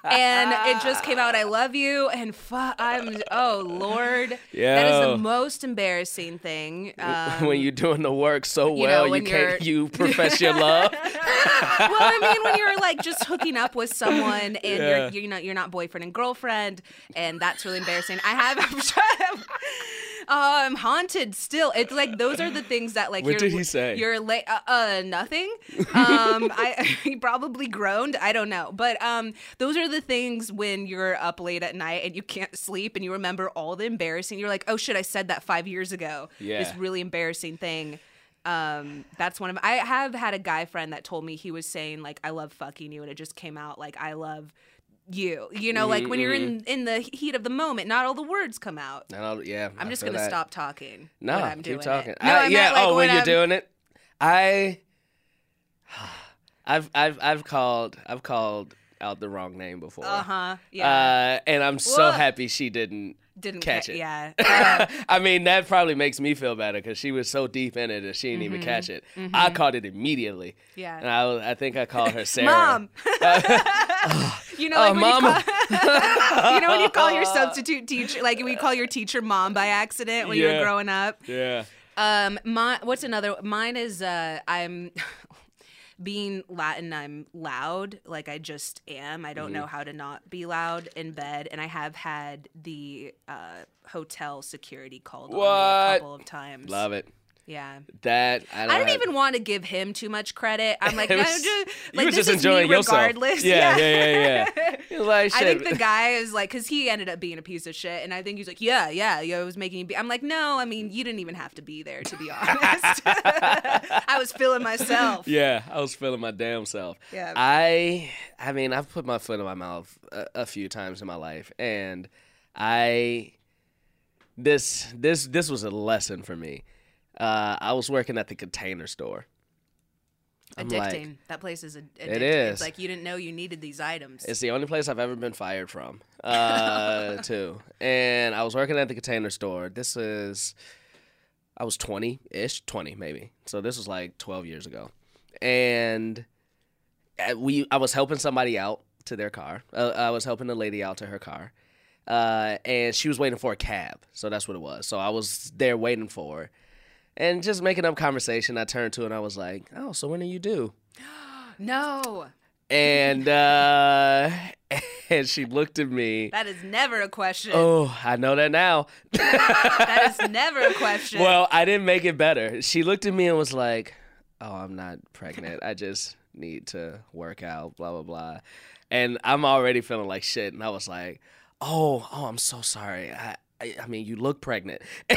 and it just came out. I love you, and fu- I'm. Oh Lord, Yeah. that is the most embarrassing thing. Um, when you're doing the work so you know, well, you, can't you profess your love. well, I mean, when you're like just hooking up with someone and Yeah. you're, you're you know you're not boyfriend and girlfriend, and that's really embarrassing. I have. I'm trying I'm haunted still. It's like those are the things that like. What you're, did he say? You're late. Uh, uh, nothing. Um, I he probably groaned. I don't know, but um, those are the things when you're up late at night and you can't sleep and you remember all the embarrassing. You're like, oh shit, I said that five years ago. Yeah. This really embarrassing thing. Um, that's one of I have had a guy friend that told me he was saying like I love fucking you and it just came out like I love you. You know, like when you're in Mm-hmm. in the heat of the moment, not all the words come out. And I'll- yeah, I'm I just gonna that. stop talking. No, I'm keep doing talking. It. No, I- I yeah. meant, like, oh, when, you're doing it, I. I've I've I've called I've called out the wrong name before. Uh huh. Yeah. Uh, and I'm so Well- happy she didn't Didn't catch ca- it. Yeah. Uh, I mean, that probably makes me feel better because she was so deep in it that she didn't even catch it. I caught it immediately. Mm-hmm. Yeah. And I, I think I called her Sarah. Mom. you know, like Oh, when mama. you call, you know when you call your substitute teacher, like we call your teacher mom by accident when you Yeah. were growing up. Yeah. Um, my what's another? Mine is uh, I'm being Latin. I'm loud, like I just am. I don't Mm-hmm. know how to not be loud in bed, and I have had the uh, hotel security called on me a couple of times. Love it. Yeah. That I don't, I don't even want to give him too much credit. I'm like, It no, was- just, like this just is enjoying me yourself. regardless. Yeah, yeah, yeah, yeah. You're like, I think the guy is like, because he ended up being a piece of shit, and I think he's like, yeah, yeah, yeah, it was making you be. I'm like, no, I mean, you didn't even have to be there, to be honest. I was feeling myself. Yeah, I was feeling my damn self. Yeah. I I mean, I've put my foot in my mouth a, a few times in my life and I this this this was a lesson for me. Uh, I was working at the container store. I'm Addicting. like- that place is addicting. It It's like you didn't know you needed these items. It's the only place I've ever been fired from, uh, too. And I was working at the container store. This is, I was 20 ish, 20 maybe. So this was like 12 years ago. And uh, we, I was helping somebody out to their car. Uh, I was helping a lady out to her car. Uh, and she was waiting for a cab. So that's what it was. So I was there waiting for her. And just making up conversation, I turned to and I was like, "Oh, so when are you due?" no, and uh and she looked at me that is never a question. oh i know that now That is never a question. well i didn't make it better she looked at me and was like oh i'm not pregnant i just need to work out blah blah blah and i'm already feeling like shit and i was like oh oh i'm so sorry i I, I mean, you look pregnant.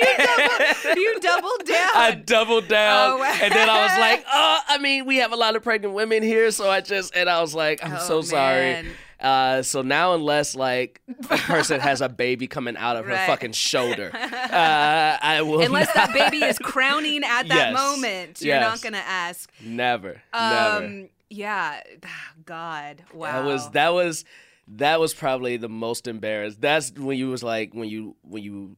you, double, you doubled down. I doubled down, Oh, and then I was like, "Oh, I mean, we have a lot of pregnant women here, so I just," and I was like, "I'm Oh, so sorry." Uh, so now, unless like a person has a baby coming out of her fucking shoulder, uh, I will Unless not- that baby is crowning at that Yes. moment, you're Yes. not gonna ask. never, Um, never. yeah. God. Wow. That was that was that was probably the most embarrassed. That's when you was like when you when you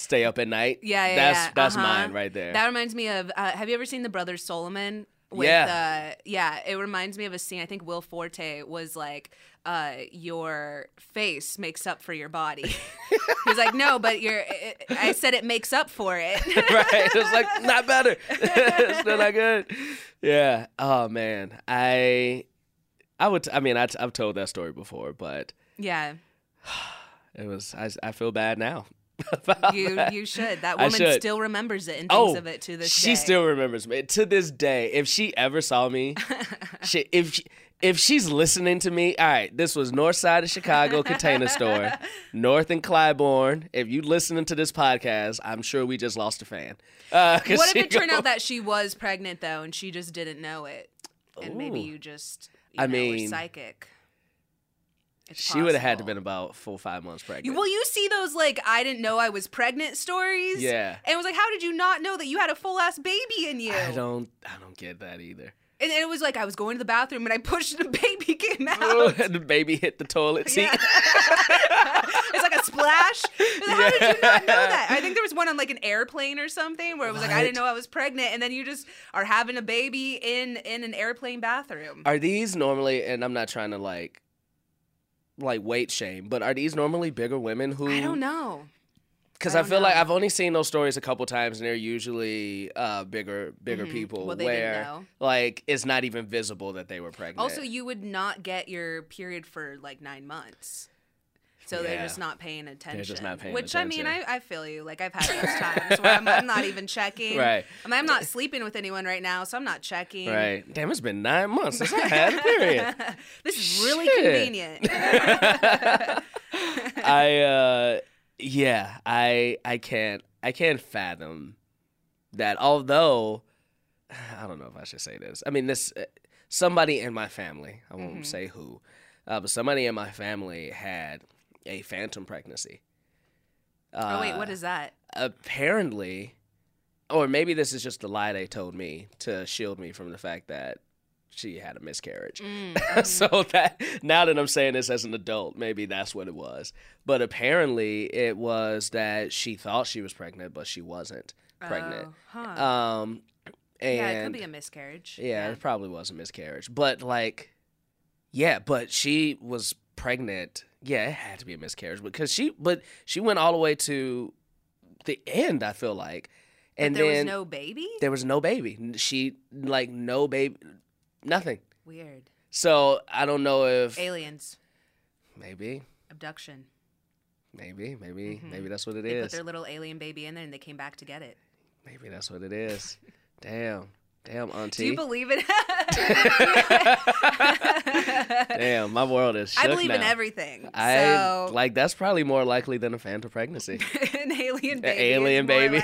stay up at night. Yeah, yeah, That's yeah. that's Uh-huh. mine right there. That reminds me of. Uh, have you ever seen the Brothers Solomon? With, Yeah. Uh, yeah. It reminds me of a scene. I think Will Forte was like, uh, "Your face makes up for your body." He's like, "No, but your." I said it makes up for it. right? It's like not better. Still not good. Yeah. Oh man, I, I would. I mean, I, I've told that story before, but yeah. it was. I, I feel bad now. You that. you should. That woman should. still remembers it and thinks Oh, of it to this she day. She still remembers me to this day. If she ever saw me, she, if she, if she's listening to me, all right, this was North Side of Chicago Container Store, North and Clybourn. If you listening to this podcast, I'm sure we just lost a fan. Uh, What if it turned out that she was pregnant though, and she just didn't know it, and maybe you just you I know, were mean, psychic. She would have had to been about four five months pregnant? Well, you see those like I didn't know I was pregnant stories. Yeah. And it was like, how did you not know that you had a full ass baby in you? I don't. I don't get that either. And it was like I was going to the bathroom and I pushed the baby came out. and the baby hit the toilet seat. Yeah. it's like a splash. How did you not know that? I think there was one on like an airplane or something where it was like I didn't know I was pregnant, and then you just are having a baby in in an airplane bathroom. Are these normally? And I'm not trying to like, like weight shame, but are these normally bigger women who? I don't know. Because I I, feel like. I've only seen those stories a couple times, and they're usually uh, bigger, bigger people Mm-hmm. Well, they didn't where know. like it's not even visible that they were pregnant. Also, you would not get your period for like nine months. So they're just not paying attention. They're just not paying Which I mean, I. I feel you. Like I've had those times where I'm, I'm not even checking. Right. I mean, I'm not sleeping with anyone right now, so I'm not checking. right? Damn, it's been nine months since I had a period. this is really Shit. convenient. I uh yeah, I I can't I can't fathom that although I don't know if I should say this. I mean this uh, somebody in my family, I won't Mm-hmm. say who. Uh, but somebody in my family had a phantom pregnancy. oh wait, Uh, what is that? apparently or maybe this is just the lie they told me to shield me from the fact that she had a miscarriage. so that now that I'm saying this as an adult, maybe that's what it was. But apparently, it was that she thought she was pregnant, but she wasn't pregnant. Oh, huh. Um, and yeah, it could be a miscarriage. yeah, it probably was a miscarriage. But like, yeah, but she was pregnant. Yeah, it had to be a miscarriage because she, but she went all the way to the end. I feel like, But and there then was no baby. there was no baby. She like no baby, nothing. Weird. So I don't know if Aliens maybe, abduction. maybe, maybe, maybe that's what it Mm-hmm. They put their little alien baby in there and they came back to get it. Maybe that's what it is. Damn, damn, auntie. Do you believe it? damn, my world is. Shook I believe in now. everything. I so like that's probably more likely than a phantom pregnancy. an alien baby. is alien baby.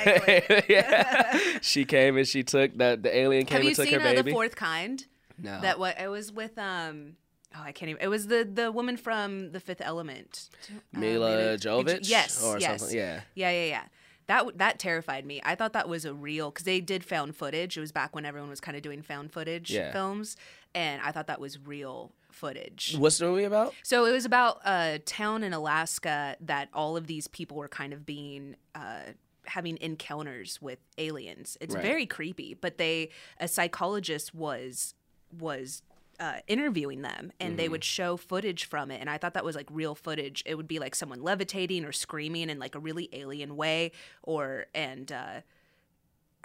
yeah. She came and she took that the alien came Have you and took seen her uh, baby. the fourth kind? no. That what it was with um. Oh, I can't even. It was the the woman from The Fifth Element. Milla Milla- Jovovich? Yes. Or yes. something, yeah. Yeah. Yeah. Yeah. That that terrified me. I thought that was a real because they did found footage. It was back when everyone was kind of doing found footage Yeah. films, and I thought that was real footage. What's the movie about? So it was about a town in Alaska that all of these people were kind of being uh, having encounters with aliens. It's Right. very creepy, but they a psychologist was was uh, interviewing them, and they would show footage from it, and I thought that was like real footage. It would be like someone levitating or screaming in like a really alien way, or and uh,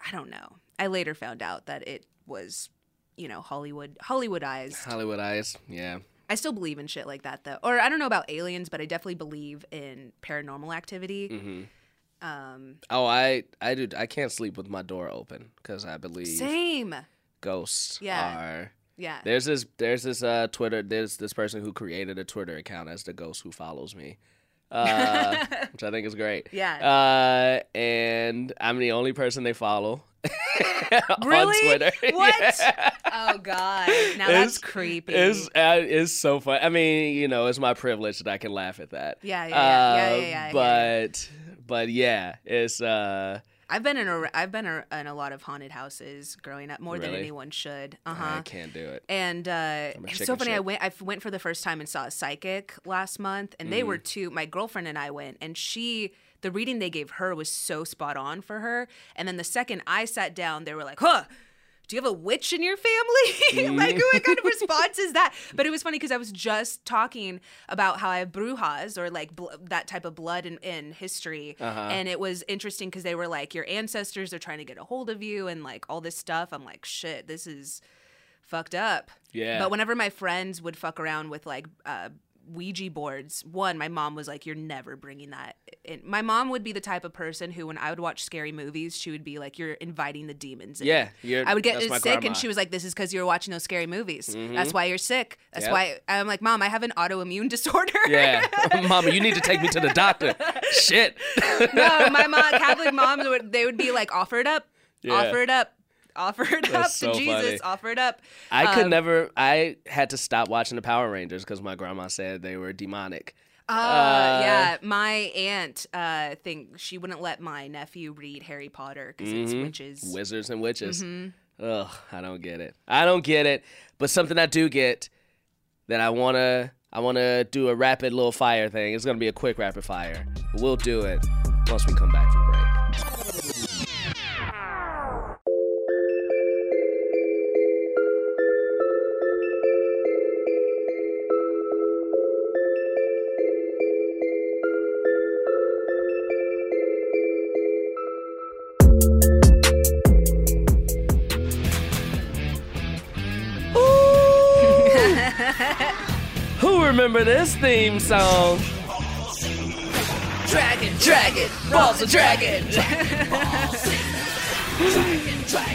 I don't know. I later found out that it was. You know, Hollywood, hollywood eyes Hollywood Eyes. Yeah. I still believe in shit like that though. Or I don't know about aliens, but I definitely believe in paranormal activity. Mm-hmm. Um Oh, I I do. I can't sleep with my door open because I believe same. ghosts Yeah. are. Yeah. There's this. There's this. Uh, Twitter. There's this person who created a Twitter account as the ghost who follows me. Uh, which I think is great. Yeah. Uh, and I'm the only person they follow. Really? On Twitter. What? Yeah. Oh god. Now that's creepy. It's uh, it's so fun. I mean, you know, it's my privilege that I can laugh at that. Yeah, yeah, yeah. Yeah, yeah, Uh, yeah, I hear But but yeah, it's uh I've been in a I've been a, in a lot of haunted houses growing up more than anyone should. Uh huh. I can't do it. And uh, it's so funny. I went. I went for the first time and saw a psychic last month, and they were Mm. two. My girlfriend and I went, and she, the reading they gave her was so spot on for her. And then the second I sat down, they were like, "Huh." Do you have a witch in your family? like, what kind of response is that? But it was funny because I was just talking about how I have brujas or like bl- that type of blood in, in history. Uh-huh. And it was interesting because they were like, your ancestors are trying to get a hold of you and like all this stuff. I'm like, shit, this is fucked up. Yeah. But whenever my friends would fuck around with like uh, Ouija boards, one, my mom was like, "You're never bringing that." in. My mom would be the type of person who, when I would watch scary movies, she would be like, "You're inviting the demons." In. Yeah, I would get sick, grandma. Mm-hmm. and she was like, "This is because you were watching those scary movies. That's why you're sick. That's Yep. why." I'm like, "Mom, I have an autoimmune disorder." Yeah, Mama, you need to take me to the doctor. Shit. no, my mom, Catholic moms would they would be like, "Offer it up, Yeah. offer it up, offer it up That's to Jesus, funny. offer it up." I could Um, never. I had to stop watching the Power Rangers because my grandma said they were demonic. Uh, yeah, my aunt uh think she wouldn't let my nephew read Harry Potter because it's Mhm. witches. Wizards and witches. Mm-hmm. Ugh, I don't get it. I don't get it. But something I do get that I wanna I wanna do a rapid little fire thing. It's gonna be a quick rapid fire. But we'll do it once we come back from break. This theme song? Dragon, dragon, balls of dragon.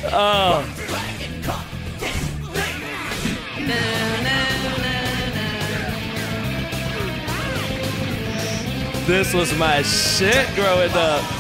Oh, this was my shit growing up.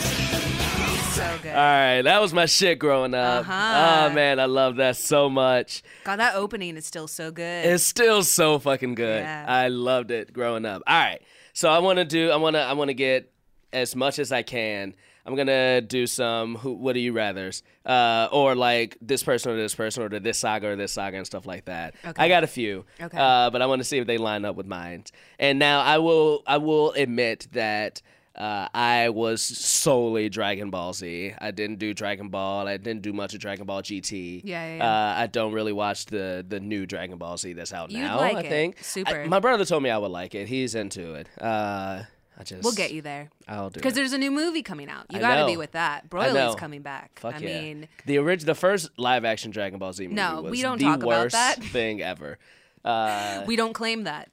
All right, that was my shit growing up. Uh-huh. Oh man, I love that so much. God, that opening is still so good. It's still so fucking good. Yeah. I loved it growing up. All right. So I want to do I want to I want to get as much as I can. I'm gonna do some who what do you rather's uh, or like this person or this person or this saga or this saga and stuff like that. Okay. I got a few, Okay. uh, but I want to see if they line up with mine. And now I will I will admit that. Uh, I was solely Dragon Ball Z. I didn't do Dragon Ball. I didn't do much of Dragon Ball GT. Yeah, yeah, yeah. Uh, I don't really watch the the new Dragon Ball Z that's out You'd now. like I it. think Super. I- my brother told me I would like it. He's into it. Uh, I just We'll get you there. I'll do it. Because there's a new movie coming out. You I got to be with that. Broly's coming back. Fuck I yeah. mean, the original, the first live action Dragon Ball Z movie No, was we don't the talk about worst that. thing ever. Uh, we don't claim that.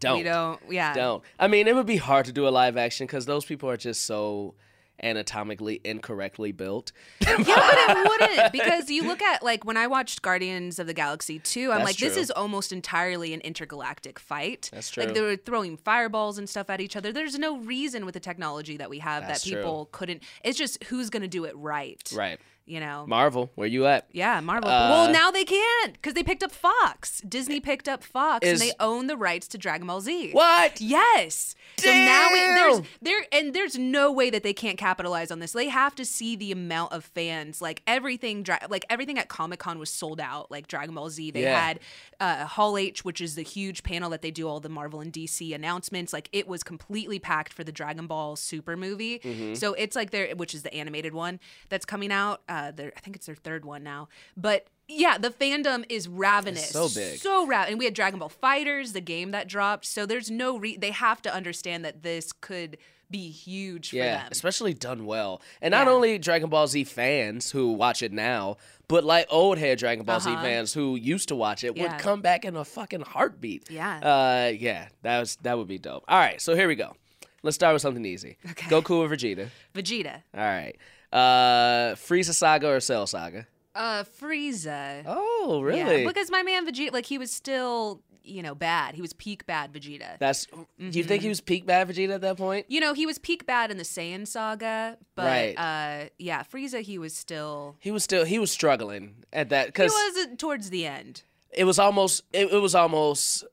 Don't We don't. Yeah. don't. I mean, it would be hard to do a live action because those people are just so anatomically incorrectly built. Yeah, but it wouldn't because you look at like when I watched Guardians of the Galaxy 2, I'm That's like, this is almost entirely an intergalactic fight. That's true. Like they were throwing fireballs and stuff at each other. There's no reason with the technology that we have That's that true. people couldn't. It's just who's going to do it right. right. You know. Marvel, where you at? yeah, Marvel. Uh, well, now they can't because they picked up Fox. Disney picked up Fox Is- and they own the rights to Dragon Ball Z. What? Yes. So now it, there's there and there's no way that they can't capitalize on this. They have to see the amount of fans. Like everything, like everything at Comic Con was sold out. Like Dragon Ball Z, they Yeah. had uh, Hall H, which is the huge panel that they do all the Marvel and DC announcements. Like it was completely packed for the Dragon Ball Super movie. Mm-hmm. So it's like there which is the animated one that's coming out. Uh, their, I think it's their third one now, but. Yeah, the fandom is ravenous. so big. So ravenous. And we had Dragon Ball FighterZ, the game that dropped. So there's no re they have to understand that this could be huge for Yeah, them. especially done well. And not Yeah. only Dragon Ball Z fans who watch it now, but like old head Dragon Ball Z Uh-huh. fans who used to watch it Yeah. would come back in a fucking heartbeat. Yeah. Uh yeah, that was that would be dope. All right, so here we go. Let's start with something easy. Okay. Goku or Vegeta. Vegeta. All right. Uh Frieza Saga or Cell Saga? Uh Frieza. Oh, really? Yeah, because my man Vegeta like he was still, you know, bad. He was peak bad Vegeta. That's do you Mm-hmm. think he was peak bad Vegeta at that point? you know, he was peak bad in the Saiyan saga, but Right. uh yeah, Frieza he was still He was still he was struggling at that he cuz was uh, towards the end. it was almost it, it was almost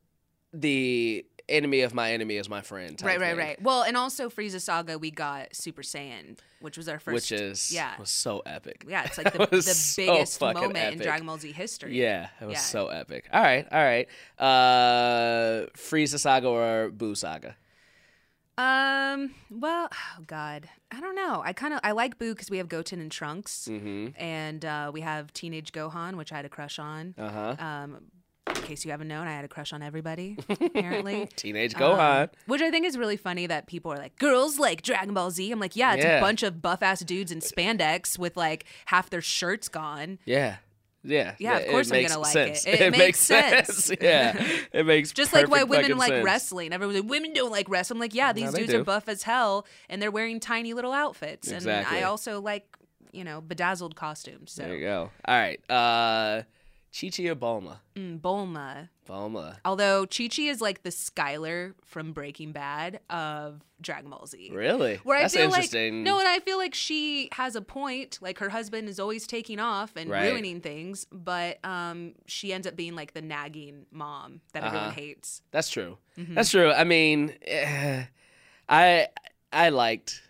the enemy of my enemy is my friend. Right, right, thing, right. Well, and also Frieza saga we got Super Saiyan, which was our first Which is yeah. was so epic. Yeah, it's like the, the so biggest moment in. Dragon Ball Z history. Yeah, it was Yeah. so epic. All right, all right. Uh Frieza Saga or Boo Saga? Um. Well, oh God, I don't know. I kind of I like Boo because we have Goten and Trunks, Mm-hmm. and uh, we have Teenage Gohan, which I had a crush on. Uh-huh. Um, in case you haven't known, I had a crush on everybody. Apparently. Teenage Um, Gohan. which I think is really funny that people are like, girls like Dragon Ball Z. I'm like, yeah, it's Yeah. a bunch of buff ass dudes in spandex with like half their shirts gone. yeah. Yeah. Yeah, of course I'm gonna like sense. it. It makes sense. yeah. It makes Just like why women like sense. wrestling. Everyone's like, women don't like wrestling. I'm like, yeah, these they dudes do. are buff as hell and they're wearing tiny little outfits. Exactly. And I also like, you know, bedazzled costumes. So There you go. All right. Uh Chi Chi or Bulma? mm, Bulma. Bulma. Although Chi Chi is like the Skyler from Breaking Bad of Dragon Ball Z. Really? Where That's I feel interesting. like no, and I feel like she has a point. Like her husband is always taking off and Right. ruining things, but um, she ends up being like the nagging mom that everyone Uh-huh. hates. That's true. Mm-hmm. That's true. I mean, eh, I I liked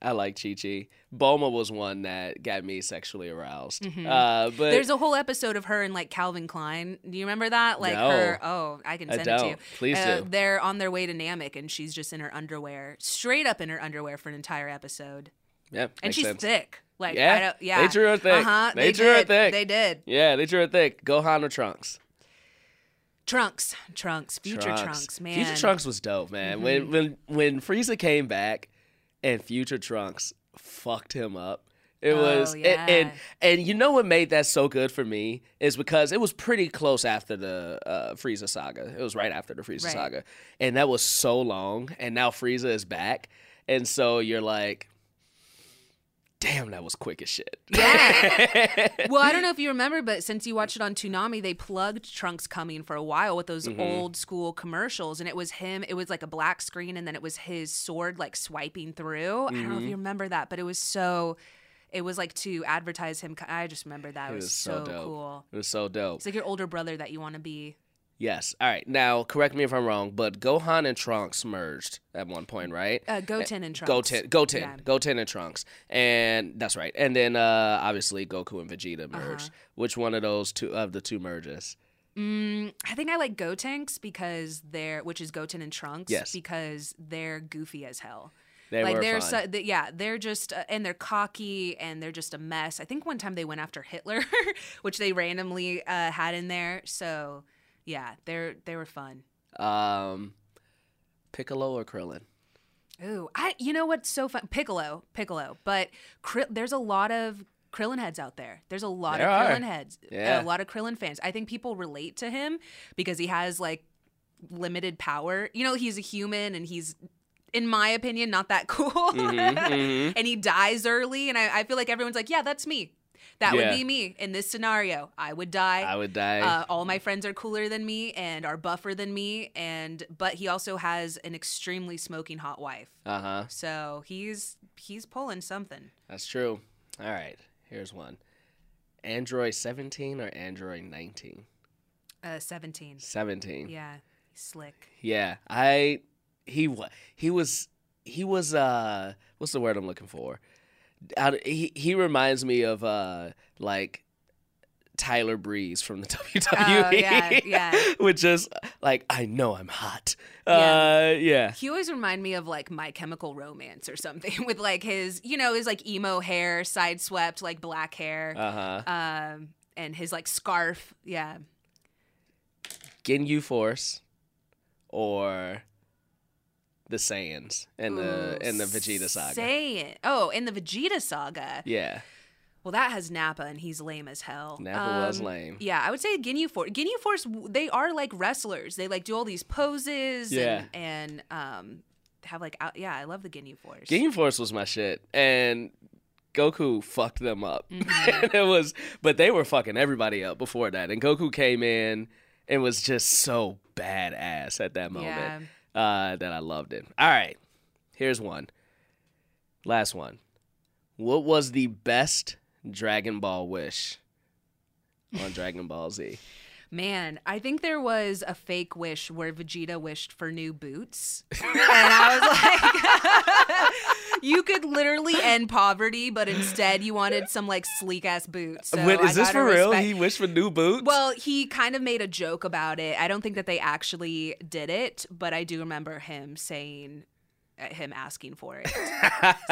I like Chi Chi. Bulma was one that got me sexually aroused. Uh, but Mm-hmm. There's a whole episode of her and like Calvin Klein. Do you remember that? Like No. her. Oh, I can I send it to you. Please Uh, do. They're on their way to Namek, and she's just in her underwear, straight up in her underwear for an entire episode, yeah, and she's sense. thick. Like Yeah? I don't, yeah, They drew her thick. Uh-huh. They drew her did. thick. They did. Yeah, they drew her thick. Gohan or Trunks? Trunks, Trunks, future Trunks, man. Mm-hmm. Future Trunks was dope, man. When when when Frieza came back and Future Trunks fucked him up. It Oh, was and, and and you know what made that so good for me is because it was pretty close after the uh, Frieza saga. It was right after the Frieza Right. saga, and that was so long. And now Frieza is back, and so you're like, damn, that was quick as shit. Yeah. well, I don't know if you remember, but since you watched it on Toonami, they plugged Trunks coming for a while with those Mm-hmm. old school commercials, and it was him. It was like a black screen, and then it was his sword like swiping through. I don't know if Mm-hmm. you remember that, but it was so. It was like to advertise him. I just remember that. It, It was, was so, so dope. cool. It was so dope. It's like your older brother that you want to be. Yes. All right. Now, correct me if I'm wrong, but Gohan and Trunks merged at one point, right? Uh, Goten and Trunks. Goten, Goten, Yeah. Goten and Trunks, and that's right. And then uh, obviously Goku and Vegeta Uh-huh. merged. Which one of those two of the two merges? Mm, I think I like Gotenks because they're, which is Goten and Trunks. Yes. Because they're goofy as hell. They like were they're fun. so, th- yeah they're just uh, and they're cocky and they're just a mess. I think one time they went after Hitler, which they randomly uh, had in there. So yeah, they're they were fun. um, Piccolo or Krillin? Ooh, I you know what's so fun? Piccolo, Piccolo, but there's a lot of Krillin heads out there. There's a lot There of are. Krillin heads. Yeah. A lot of Krillin fans. I think people relate to him because he has like limited power. You know, he's a human and he's in my opinion not that cool. mhm. and he dies early and I, I feel like everyone's like, Yeah, that's me. That Yeah. would be me in this scenario. I would die. I would die. Uh, all my friends are cooler than me and are buffer than me, and but he also has an extremely smoking hot wife. Uh huh. So he's he's pulling something. That's true. All right. Here's one. Android 17 or Android 19? Uh, seventeen. 17. Yeah, slick. Yeah, I he he was he was uh what's the word I'm looking for? Out he he reminds me of uh like Tyler Breeze from the WWE. Oh, yeah, yeah. Which is like I know I'm hot. Yeah. Uh yeah. He always remind me of like My Chemical Romance or something with like his you know his like emo hair, side swept like black hair, Uh-huh. um, and his like scarf. Yeah. Ginyu Force or the Saiyans and the and the Vegeta saga. Say it. Oh, in the Vegeta saga. yeah. Well, that has Nappa, and he's lame as hell. Um, Nappa was lame. Yeah, I would say Ginyu Force. Ginyu Force, they are like wrestlers. They like do all these poses. Yeah. And, and um, have like out. Yeah, I love the Ginyu Force. Ginyu Force was my shit, and Goku fucked them up. Mm-hmm. it was, but they were fucking everybody up before that, and Goku came in and was just so badass at that moment uh, that I loved it. All right, here's one, last one. What was the best Dragon Ball wish on Dragon Ball Z? Man, I think there was a fake wish where Vegeta wished for new boots. and I was like, you could literally end poverty, but instead you wanted some like sleek ass boots. So Wait, I is this for real? respect- He wished for new boots. Well, he kind of made a joke about it. I don't think that they actually did it, but I do remember him saying, uh, him asking for it. so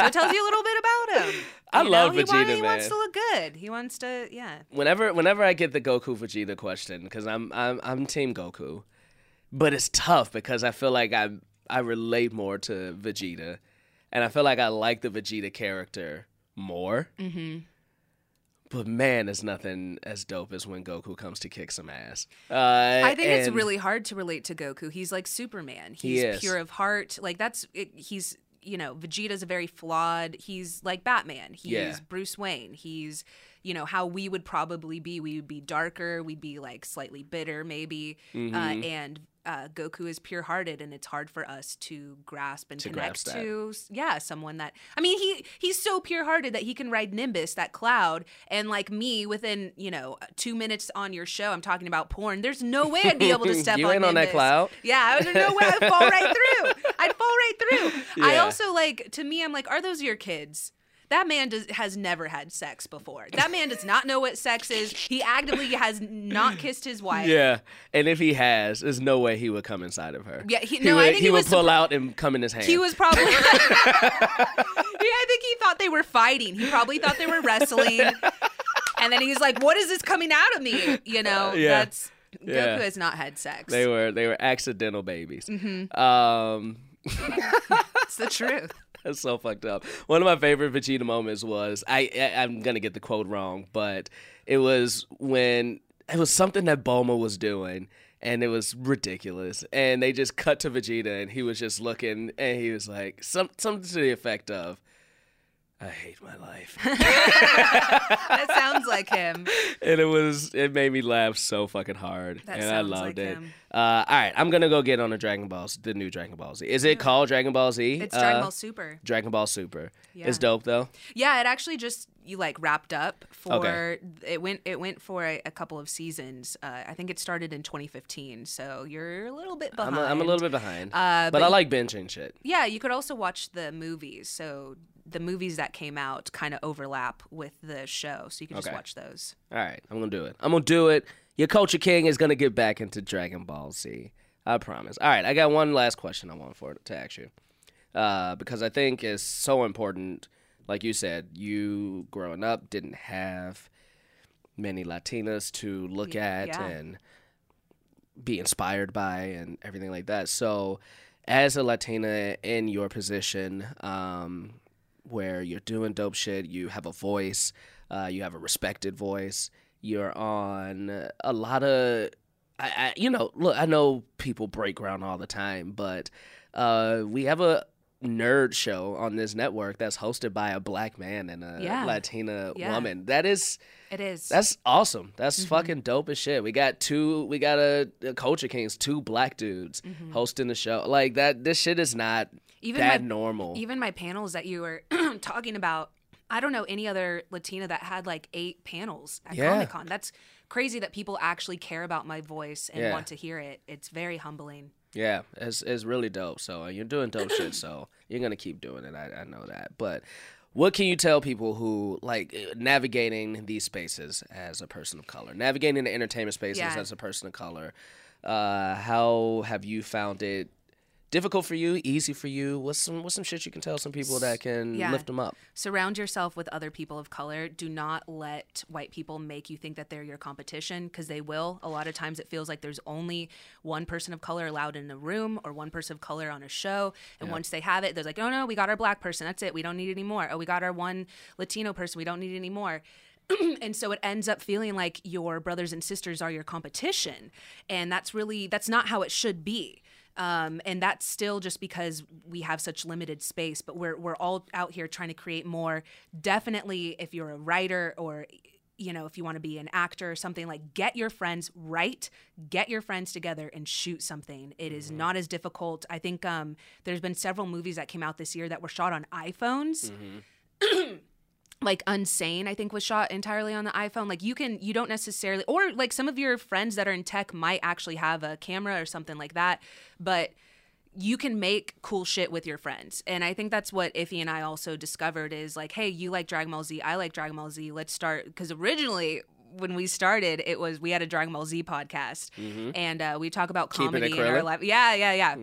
it tells you a little bit about him. I You love know, he, wa- Vegeta, he wants man. to look good. He wants to, yeah. whenever whenever I get the Goku Vegeta question, because I'm I'm I'm Team Goku, but it's tough because I feel like I I relate more to Vegeta, and I feel like I like the Vegeta character more. Mm-hmm. But man, there's nothing as dope as when Goku comes to kick some ass. Uh, I think it's really hard to relate to Goku. He's like Superman. He He's is. pure of heart. Like that's it, he's you know Vegeta's a very flawed. He's like Batman. He's Yeah. Bruce Wayne. He's you know how we would probably be. We would be darker. We'd be like slightly bitter maybe. Mm-hmm. Uh, and uh, Goku is pure hearted, and it's hard for us to grasp and To connect grasp to. Yeah, someone that I mean he he's so pure hearted that he can ride Nimbus that cloud and like me within you know two minutes on your show I'm talking about porn. There's no way I'd be able to step You on on that cloud? Yeah, there's no way I'd fall right through. I'd fall right through. I also like to me I'm like, are those your kids? That man does, has never had sex before. That man does not know what sex is. He actively has not kissed his wife. Yeah, and if he has, there's no way he would come inside of her. Yeah, he- he no, would, I think he would was pull out and come in his hand. He was probably. yeah, I think he thought they were fighting. He probably thought they were wrestling. And then he's like, "What is this coming out of me?" You know, Yeah. that's Yeah. Goku has not had sex. They were they were accidental babies. Mm-hmm. Um, it's the truth. That's so fucked up. One of my favorite Vegeta moments was I, I I'm gonna get the quote wrong, but it was when it was something that Bulma was doing. And it was ridiculous. And they just cut to Vegeta, and he was just looking, and he was like, some, something to the effect of, I hate my life. that sounds like him. and it was it made me laugh so fucking hard, That and I loved like it. him. Uh, all right, I'm gonna go get on the Dragon Balls, the new Dragon Ball Z. Is it called Dragon Ball Z? It's Dragon Uh, Ball Super. Dragon Ball Super. Yeah. It's dope though. Yeah, it actually just you like wrapped up for Okay. it went it went for a, a couple of seasons. Uh, I think it started in 2015, so you're a little bit I'm behind. a, I'm a little bit behind, Uh, but, but I like binging shit. Yeah, you could also watch the movies. So the movies that came out kind of overlap with the show, so you can just Okay. watch those. All right, I'm gonna do it. I'm gonna do it. Your culture king is gonna get back into Dragon Ball Z. I promise. All right, I got one last question I want for to ask you, uh, because I think it's so important. Like you said, you growing up didn't have many Latinas to look at yeah. and be inspired by and everything like that. So, as a Latina in your position, um, where you're doing dope shit, you have a voice, uh, you have a respected voice, you're on a lot of, I, I, you know, look, I know people break ground all the time, but uh, we have a nerd show on this network that's hosted by a black man and a Yeah. Latina Yeah. woman. That is It is. that's awesome. That's Mm-hmm. fucking dope as shit. We got two. We got a, a Culture Kings, two black dudes Mm-hmm. hosting the show. Like that. This shit is not Even that my- normal. Even my panels that you were talking about, I don't know any other Latina that had like eight panels at Yeah. Comic Con. That's crazy that people actually care about my voice and Yeah. want to hear it. It's very humbling. yeah, it's it's really dope. So uh, you're doing dope shit. So you're gonna keep doing it. I, I know that. But what can you tell people who like uh, navigating these spaces as a person of color, navigating the entertainment spaces Yeah. as a person of color? Uh, how have you found it? Difficult for you, easy for you. What's some what's some shit you can tell some people that can Yeah. lift them up? Surround yourself with other people of color. Do not let white people make you think that they're your competition because they will. A lot of times it feels like there's only one person of color allowed in a room or one person of color on a show. And once they have it, they're like, oh no, we got our black person. That's it. We don't need any more. Oh, we got our one Latino person. We don't need any more. and so it ends up feeling like your brothers and sisters are your competition and that's really that's not how it should be um, and that's still just because we have such limited space but we're, we're all out here trying to create more. Definitely if you're a writer or you know if you want to be an actor or something like get your friends write get your friends together and shoot something. It is not as difficult. I think um, there's been several movies that came out this year that were shot on iphones like unsane i think was shot entirely on the iphone. Like you can you don't necessarily or like some of your friends that are in tech might actually have a camera or something like that but you can make cool shit with your friends. And i think that's what iffy and i also discovered is like hey you like dragon ball z i like dragon ball z let's start because originally when we started it was we had a dragon ball z podcast. And uh, we talk about comedy in our life yeah yeah yeah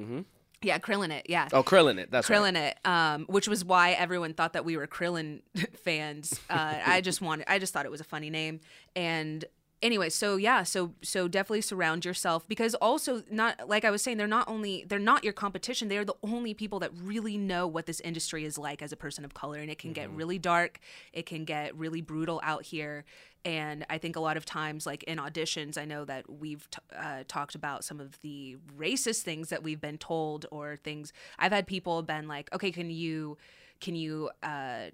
yeah krillin it yeah Oh, Krillin it. That's right. Krillin it, um, which was why everyone thought that we were Krillin fans. Uh, I just wanted, I just thought it was a funny name. And anyway, so yeah, so so definitely surround yourself because also not like I was saying, they're not only they're not your competition. They are the only people that really know what this industry is like as a person of color, and it can get really dark. It can get really brutal out here. And I think a lot of times, like in auditions, I know that we've t- uh, talked about some of the racist things that we've been told, or things I've had people been like, "Okay, can you, can you uh,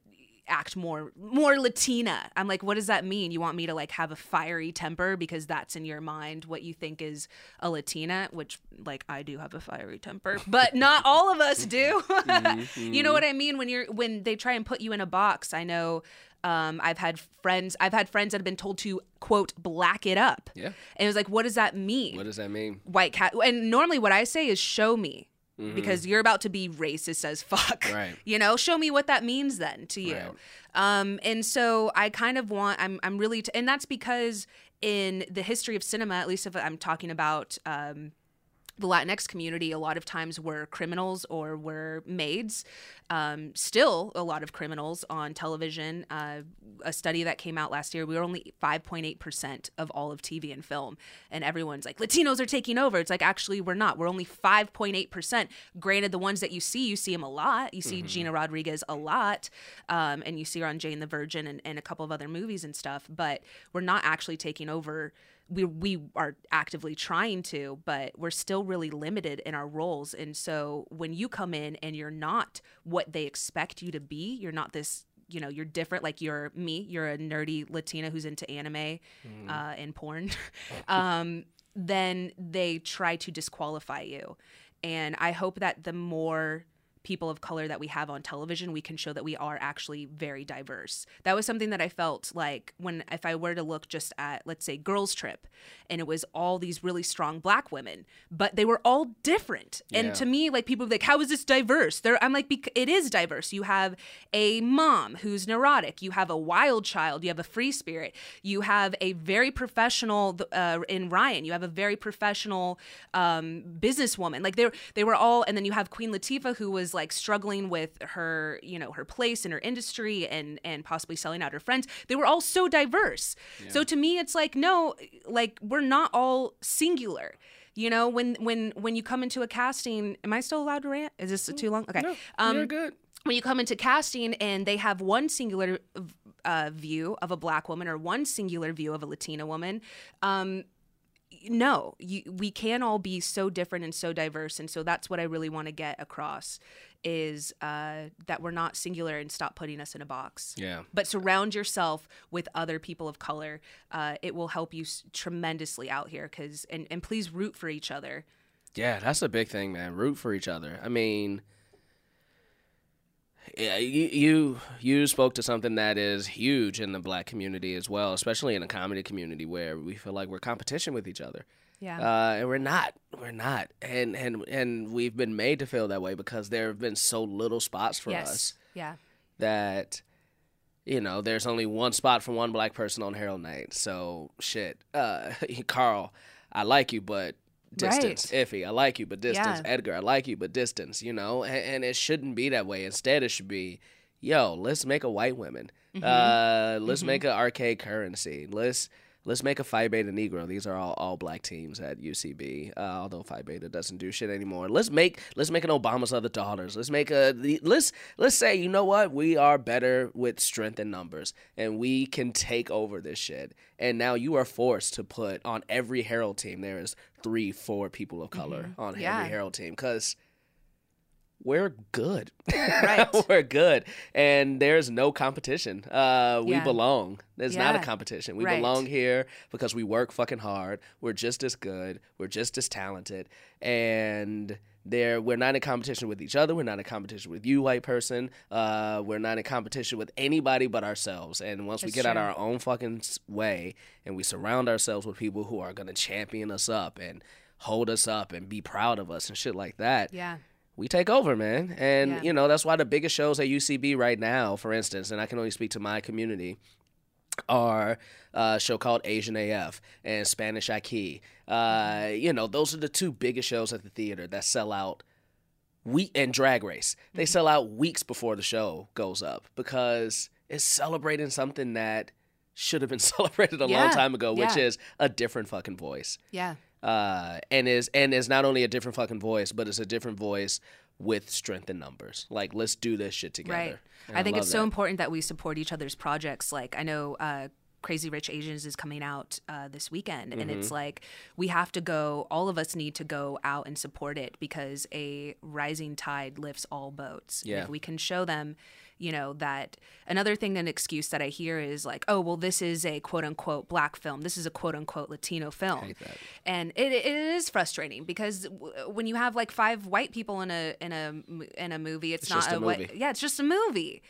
act more more Latina?" I'm like, "What does that mean? You want me to like have a fiery temper because that's in your mind what you think is a Latina?" Which, like, I do have a fiery temper, but not all of us do. you know what I mean? When you're when they try and put you in a box, I know. Um, I've had friends. I've had friends that have been told to quote black it up. Yeah. And it was like, what does that mean? What does that mean? White cat. And normally, what I say is, show me. Because you're about to be racist as fuck. Mm-hmm. Right. You know, show me what that means then to you. Right. Um, and so I kind of want, I'm, I'm really, t- and that's because in the history of cinema, at least if I'm talking about, um, the Latinx community, a lot of times were criminals or were maids. Um, still, a lot of criminals on television. Uh, a study that came out last year, we were only 5.8% of all of TV and film. And everyone's like, Latinos are taking over. It's like, actually, we're not. We're only 5.8%. Granted, the ones that you see, you see them a lot. You see Gina Rodriguez a lot. Um, and you see her on Jane the Virgin and, and a couple of other movies and stuff. But we're not actually taking over we we are actively trying to, but we're still really limited in our roles. And so when you come in and you're not what they expect you to be, you're not this you know you're different. Like you're me you're a nerdy latina who's into anime uh, and porn um, then they try to disqualify you. And i hope that the more people of color that we have on television we can show that we are actually very diverse. That was something that i felt like when if i were to look just at let's say girls trip and it was all these really strong black women but they were all different. Yeah. and to me like people like how is this diverse? There i'm like bec- it is diverse. You have a mom who's neurotic. You have a wild child. You have a free spirit. You have a very professional uh, in ryan you have a very professional um, businesswoman. Like they were they were all and then you have queen latifah who was like struggling with her you know her place in her industry and and possibly selling out her friends. They were all so diverse. So to me it's like no like we're not all singular. You know when when when you come into a casting am i still allowed to rant? Is this too long? Okay. Um You're good. when you come into casting and they have one singular uh, view of a black woman or one singular view of a Latina woman, um, no, you, we can all be so different and so diverse, and so that's what I really want to get across is uh, that we're not singular and stop putting us in a box. Yeah. But surround yourself with other people of color. Uh, it will help you s- tremendously out here. Cause and and please root for each other. Yeah, that's a big thing, man. Root for each other. I mean, you, you you spoke to something that is huge in the black community as well, especially in the comedy community where we feel like we're competition with each other. Yeah. Uh, and we're not. We're not. And and and we've been made to feel that way because there have been so little spots for yes. us Yeah. that you know there's only one spot for one black person on Harold Night. So shit, uh, Carl, I like you, but distance. Iffy, I like you, but distance. Yeah. Edgar, I like you, but distance. You know, and, and it shouldn't be that way. Instead, it should be, yo, let's make a white woman Mm-hmm. Uh, let's make an arcade currency. Let's. Let's make a Phi Beta Negro. These are all, all black teams at UCB. Uh, although Phi Beta doesn't do shit anymore. Let's make let's make an Obama's other daughters. Let's make a let's let's say you know what we are better with strength and numbers, and we can take over this shit. And now you are forced to put on every Harold team there is three four people of color on Mm-hmm. Yeah. every Harold team because we're good. Right. we're good. And there's no competition. Uh, we Yeah. belong. There's not a competition. We Right. belong here because we work fucking hard. We're just as good. We're just as talented. And there we're not in competition with each other. We're not in competition with you, white person. Uh, we're not in competition with anybody but ourselves. And once we That's get out true. our own fucking way and we surround ourselves with people who are gonna champion us up and hold us up and be proud of us and shit like that Yeah. We take over, man. And Yeah. you know that's why the biggest shows at UCB right now, for instance, and I can only speak to my community, are uh, a show called Asian AF and Spanish Aquí. Uh, you know, those are the two biggest shows at the theater that sell out. We and Drag Race, they sell out weeks before the show goes up because it's celebrating something that should have been celebrated a long time ago, which Yeah. is a different fucking voice Yeah. Uh, and is and is not only a different fucking voice, but it's a different voice with strength in numbers. Like, let's do this shit together. Right. And I think love it's so important that we support each other's projects. Like I know uh, Crazy Rich Asians is coming out uh, this weekend, and Mm-hmm. it's like we have to go. All of us need to go out and support it because a rising tide lifts all boats. And Yeah. if we can show them. You know, that another thing, an excuse that I hear is like, oh, well, this is a quote unquote black film. This is a quote unquote Latino film. And it, it is frustrating because w- when you have like five white people in a in a in a movie, it's, It's not a whi- movie. yeah, it's just a movie.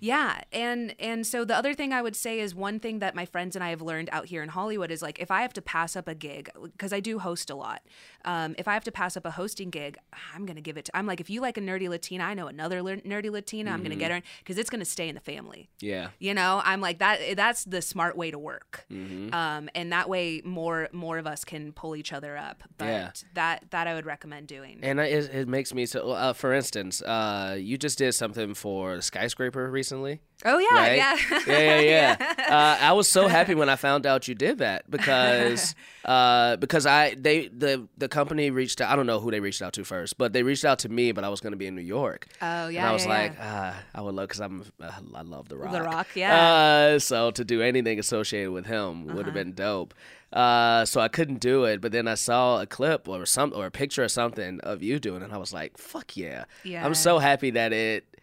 Yeah, and and so the other thing I would say is one thing that my friends and I have learned out here in Hollywood is like if I have to pass up a gig because I do host a lot. Um, if I have to pass up a hosting gig, I'm gonna give it. to I'm like if you like a nerdy Latina, I know another nerdy Latina. I'm gonna get her because it's gonna stay in the family. Yeah. You know, I'm like that. That's the smart way to work, Mm-hmm. um, and that way more more of us can pull each other up. But Yeah. that that I would recommend doing. And it, it makes me so. Uh, for instance, uh, you just did something for Skyscraper recently. Oh yeah, right? yeah, yeah, yeah, yeah. Uh, I was so happy when I found out you did that because uh, because I they the the company reached out. I don't know who they reached out to first, but they reached out to me. But I was going to be in New York. Oh, yeah. And I was yeah, like, ah, I would love because I'm uh, I love the Rock. The Rock, yeah. Uh-huh. Uh, so to do anything associated with him would have been dope. Uh, so I couldn't do it, but then I saw a clip or some or a picture or something of you doing it, and I was like, "Fuck yeah!" Yeah. I'm so happy that it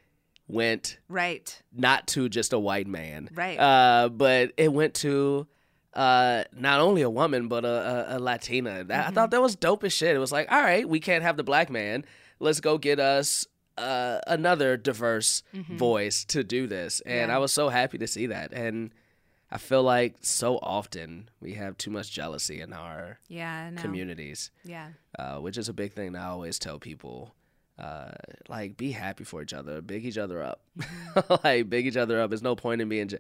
went Right. not to just a white man, Right. Uh, but it went to uh, not only a woman but a, a, a Latina. That, I thought that was dope as shit. It was like, all right, we can't have the black man. Let's go get us uh, another diverse voice to do this. And Yeah. I was so happy to see that. And I feel like so often we have too much jealousy in our Yeah. Communities Yeah. uh, which is a big thing I always tell people. Uh, like, be happy for each other, big each other up. like, big each other up. There's no point in being. Je-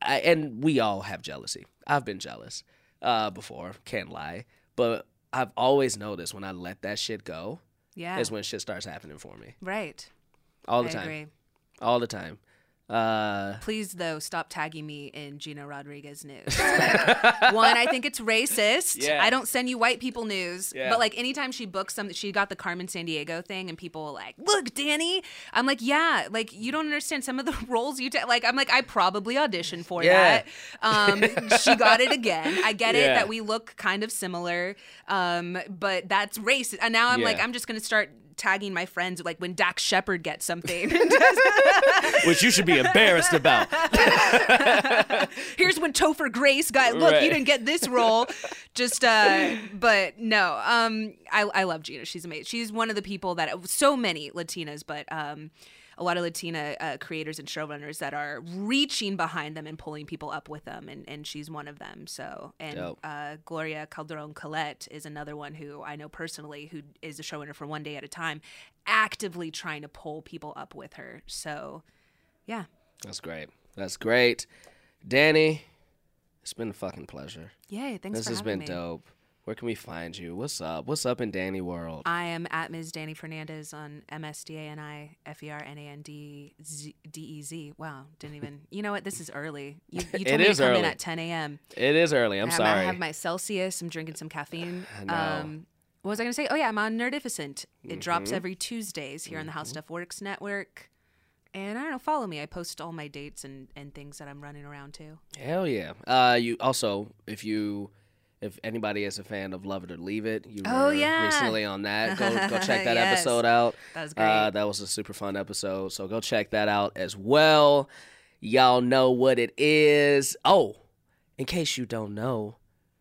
I, and we all have jealousy. I've been jealous uh, before, can't lie. But I've always noticed when I let that shit go, Yeah. is when shit starts happening for me. right. All the I time. agree. All the time. Uh, Please, though, stop tagging me in Gina Rodriguez news. Like, one, I think it's racist. Yeah. I don't send you white people news. Yeah. But like anytime she books something, she got the Carmen Sandiego thing, and people were like, "Look, Dani." I'm like, "Yeah, like you don't understand some of the roles you take." Like I'm like, I probably auditioned for Yeah. that. Um, she got it again. I get it that we look kind of similar, um, but that's racist. And now I'm like, I'm just gonna start tagging my friends like when Dax Shepard gets something. which you should be embarrassed about. here's when Topher Grace got look, Right. you didn't get this role. Just uh but no. Um I I love Gina. She's amazing. She's one of the people that so many Latinas, but um a lot of Latina uh, creators and showrunners that are reaching behind them and pulling people up with them, and, and she's one of them. So, and uh, Gloria Calderon Kellett is another one who I know personally, who is a showrunner for One Day at a Time, actively trying to pull people up with her. So, yeah, That's great. That's great. Dani, it's been a fucking pleasure. yay! Thanks This has been me. dope. Where can we find you? What's up? What's up in Dani World? I am at Ms. Dani Fernandez on M S D A N I F E R N A N D D E Z. Wow, didn't even. You know what? This is early. You, you told It me is to come in at 10 a.m. It is early. I'm I have, sorry. I have my Celsius. I'm drinking some caffeine. Know. Um, what was I going to say? Oh yeah, I'm on Nerdificent. It drops Mm-hmm. every Tuesdays here on the How Stuff Works Network. And I don't know, follow me. I post all my dates and, and things that I'm running around to. Hell yeah. Uh, you also, if you, if anybody is a fan of Love It or Leave It, you Oh, were yeah. recently on that. Go go check that Yes. episode out. That was Uh, great. that was a super fun episode. So go check that out as well. Y'all know what it is. Oh, in case you don't know,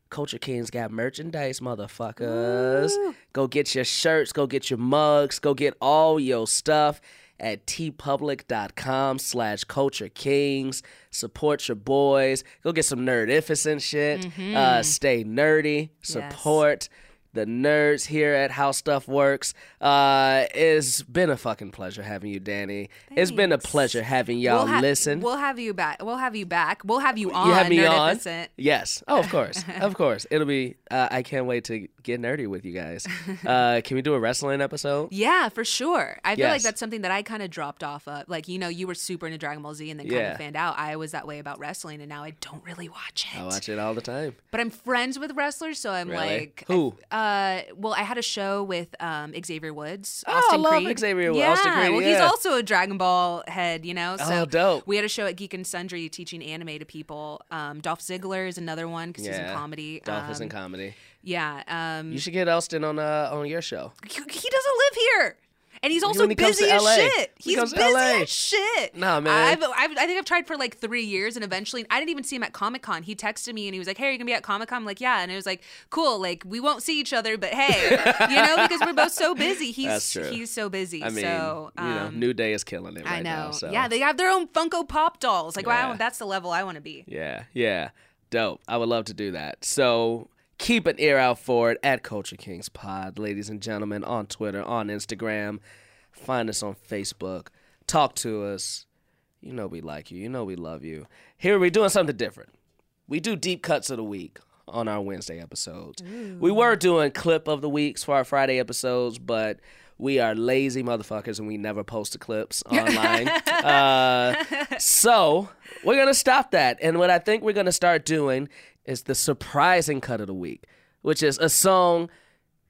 Culture Kings got merchandise, motherfuckers. Go get your shirts, go get your mugs, go get all your stuff at teepublic.com slash culture kings. Support your boys. Go get some nerdificent shit. Uh, stay nerdy. Support the nerds here at How Stuff Works. Uh, it's been a fucking pleasure having you, Dani. It's been a pleasure having y'all we'll ha- listen. We'll have you back. We'll have you back. We'll have you on. you have me on? Nerdificent. Yes. Oh, of course. of course. It'll be, uh, I can't wait to get nerdy with you guys. Uh, can we do a wrestling episode? Yeah, for sure. I feel like that's something that I kind of dropped off of. Like, you know, you were super into Dragon Ball Z and then kind Yeah. of fanned out. I was that way about wrestling and now I don't really watch it. I watch it all the time. But I'm friends with wrestlers, so I'm Really? like Who? Uh, well, I had a show with um, Xavier Woods. Oh, I Austin love Creed. Xavier Woods. Yeah, Austin Creed, well, he's also a Dragon Ball head, you know. So Oh, dope. We had a show at Geek and Sundry teaching anime to people. Um, Dolph Ziggler is another one because he's in comedy. Dolph is in Um, comedy. Yeah. Um, You should get Austin on uh, on your show. he he doesn't live here. And he's also he busy as LA. shit. He's busy LA. as shit. Nah, man. I've, I've, I think I've tried for like three years, and eventually, I didn't even see him at Comic Con. He texted me and he was like, "Hey, are you gonna be at Comic Con?" I'm like, "Yeah," and it was like, "Cool, like we won't see each other, but hey, you know, because we're both so busy. He's That's true. he's so busy. I mean, so you know, um, New Day is killing it right I know. now. So. Yeah, they have their own Funko Pop dolls. Like, Yeah. wow, that's the level I want to be. Yeah, yeah. Dope. I would love to do that. So keep an ear out for it at Culture Kings Pod, ladies and gentlemen, on Twitter, on Instagram. Find us on Facebook. Talk to us. You know we like you. You know we love you. Here we're doing something different. We do deep cuts of the week on our Wednesday episodes. We were doing clip of the weeks for our Friday episodes, but we are lazy motherfuckers and we never post the clips online. uh, so we're gonna stop that. And what I think we're gonna start doing is the surprising cut of the week, which is a song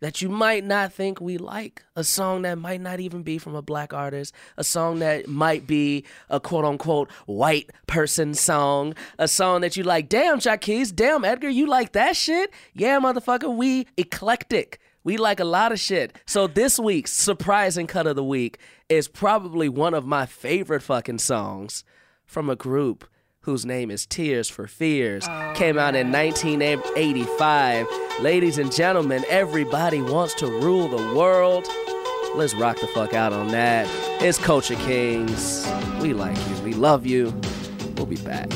that you might not think we like, a song that might not even be from a black artist, a song that might be a quote unquote white person song, a song that you like, damn, Jaquez, damn, Edgar, you like that shit? Yeah, motherfucker, we eclectic. We like a lot of shit. So this week's surprising cut of the week is probably one of my favorite fucking songs from a group whose name is Tears for Fears. Oh. Came out in 1985. Ladies and gentlemen, everybody wants to rule the world. Let's rock the fuck out on that. It's Culture Kings. We like you. We love you. We'll be back.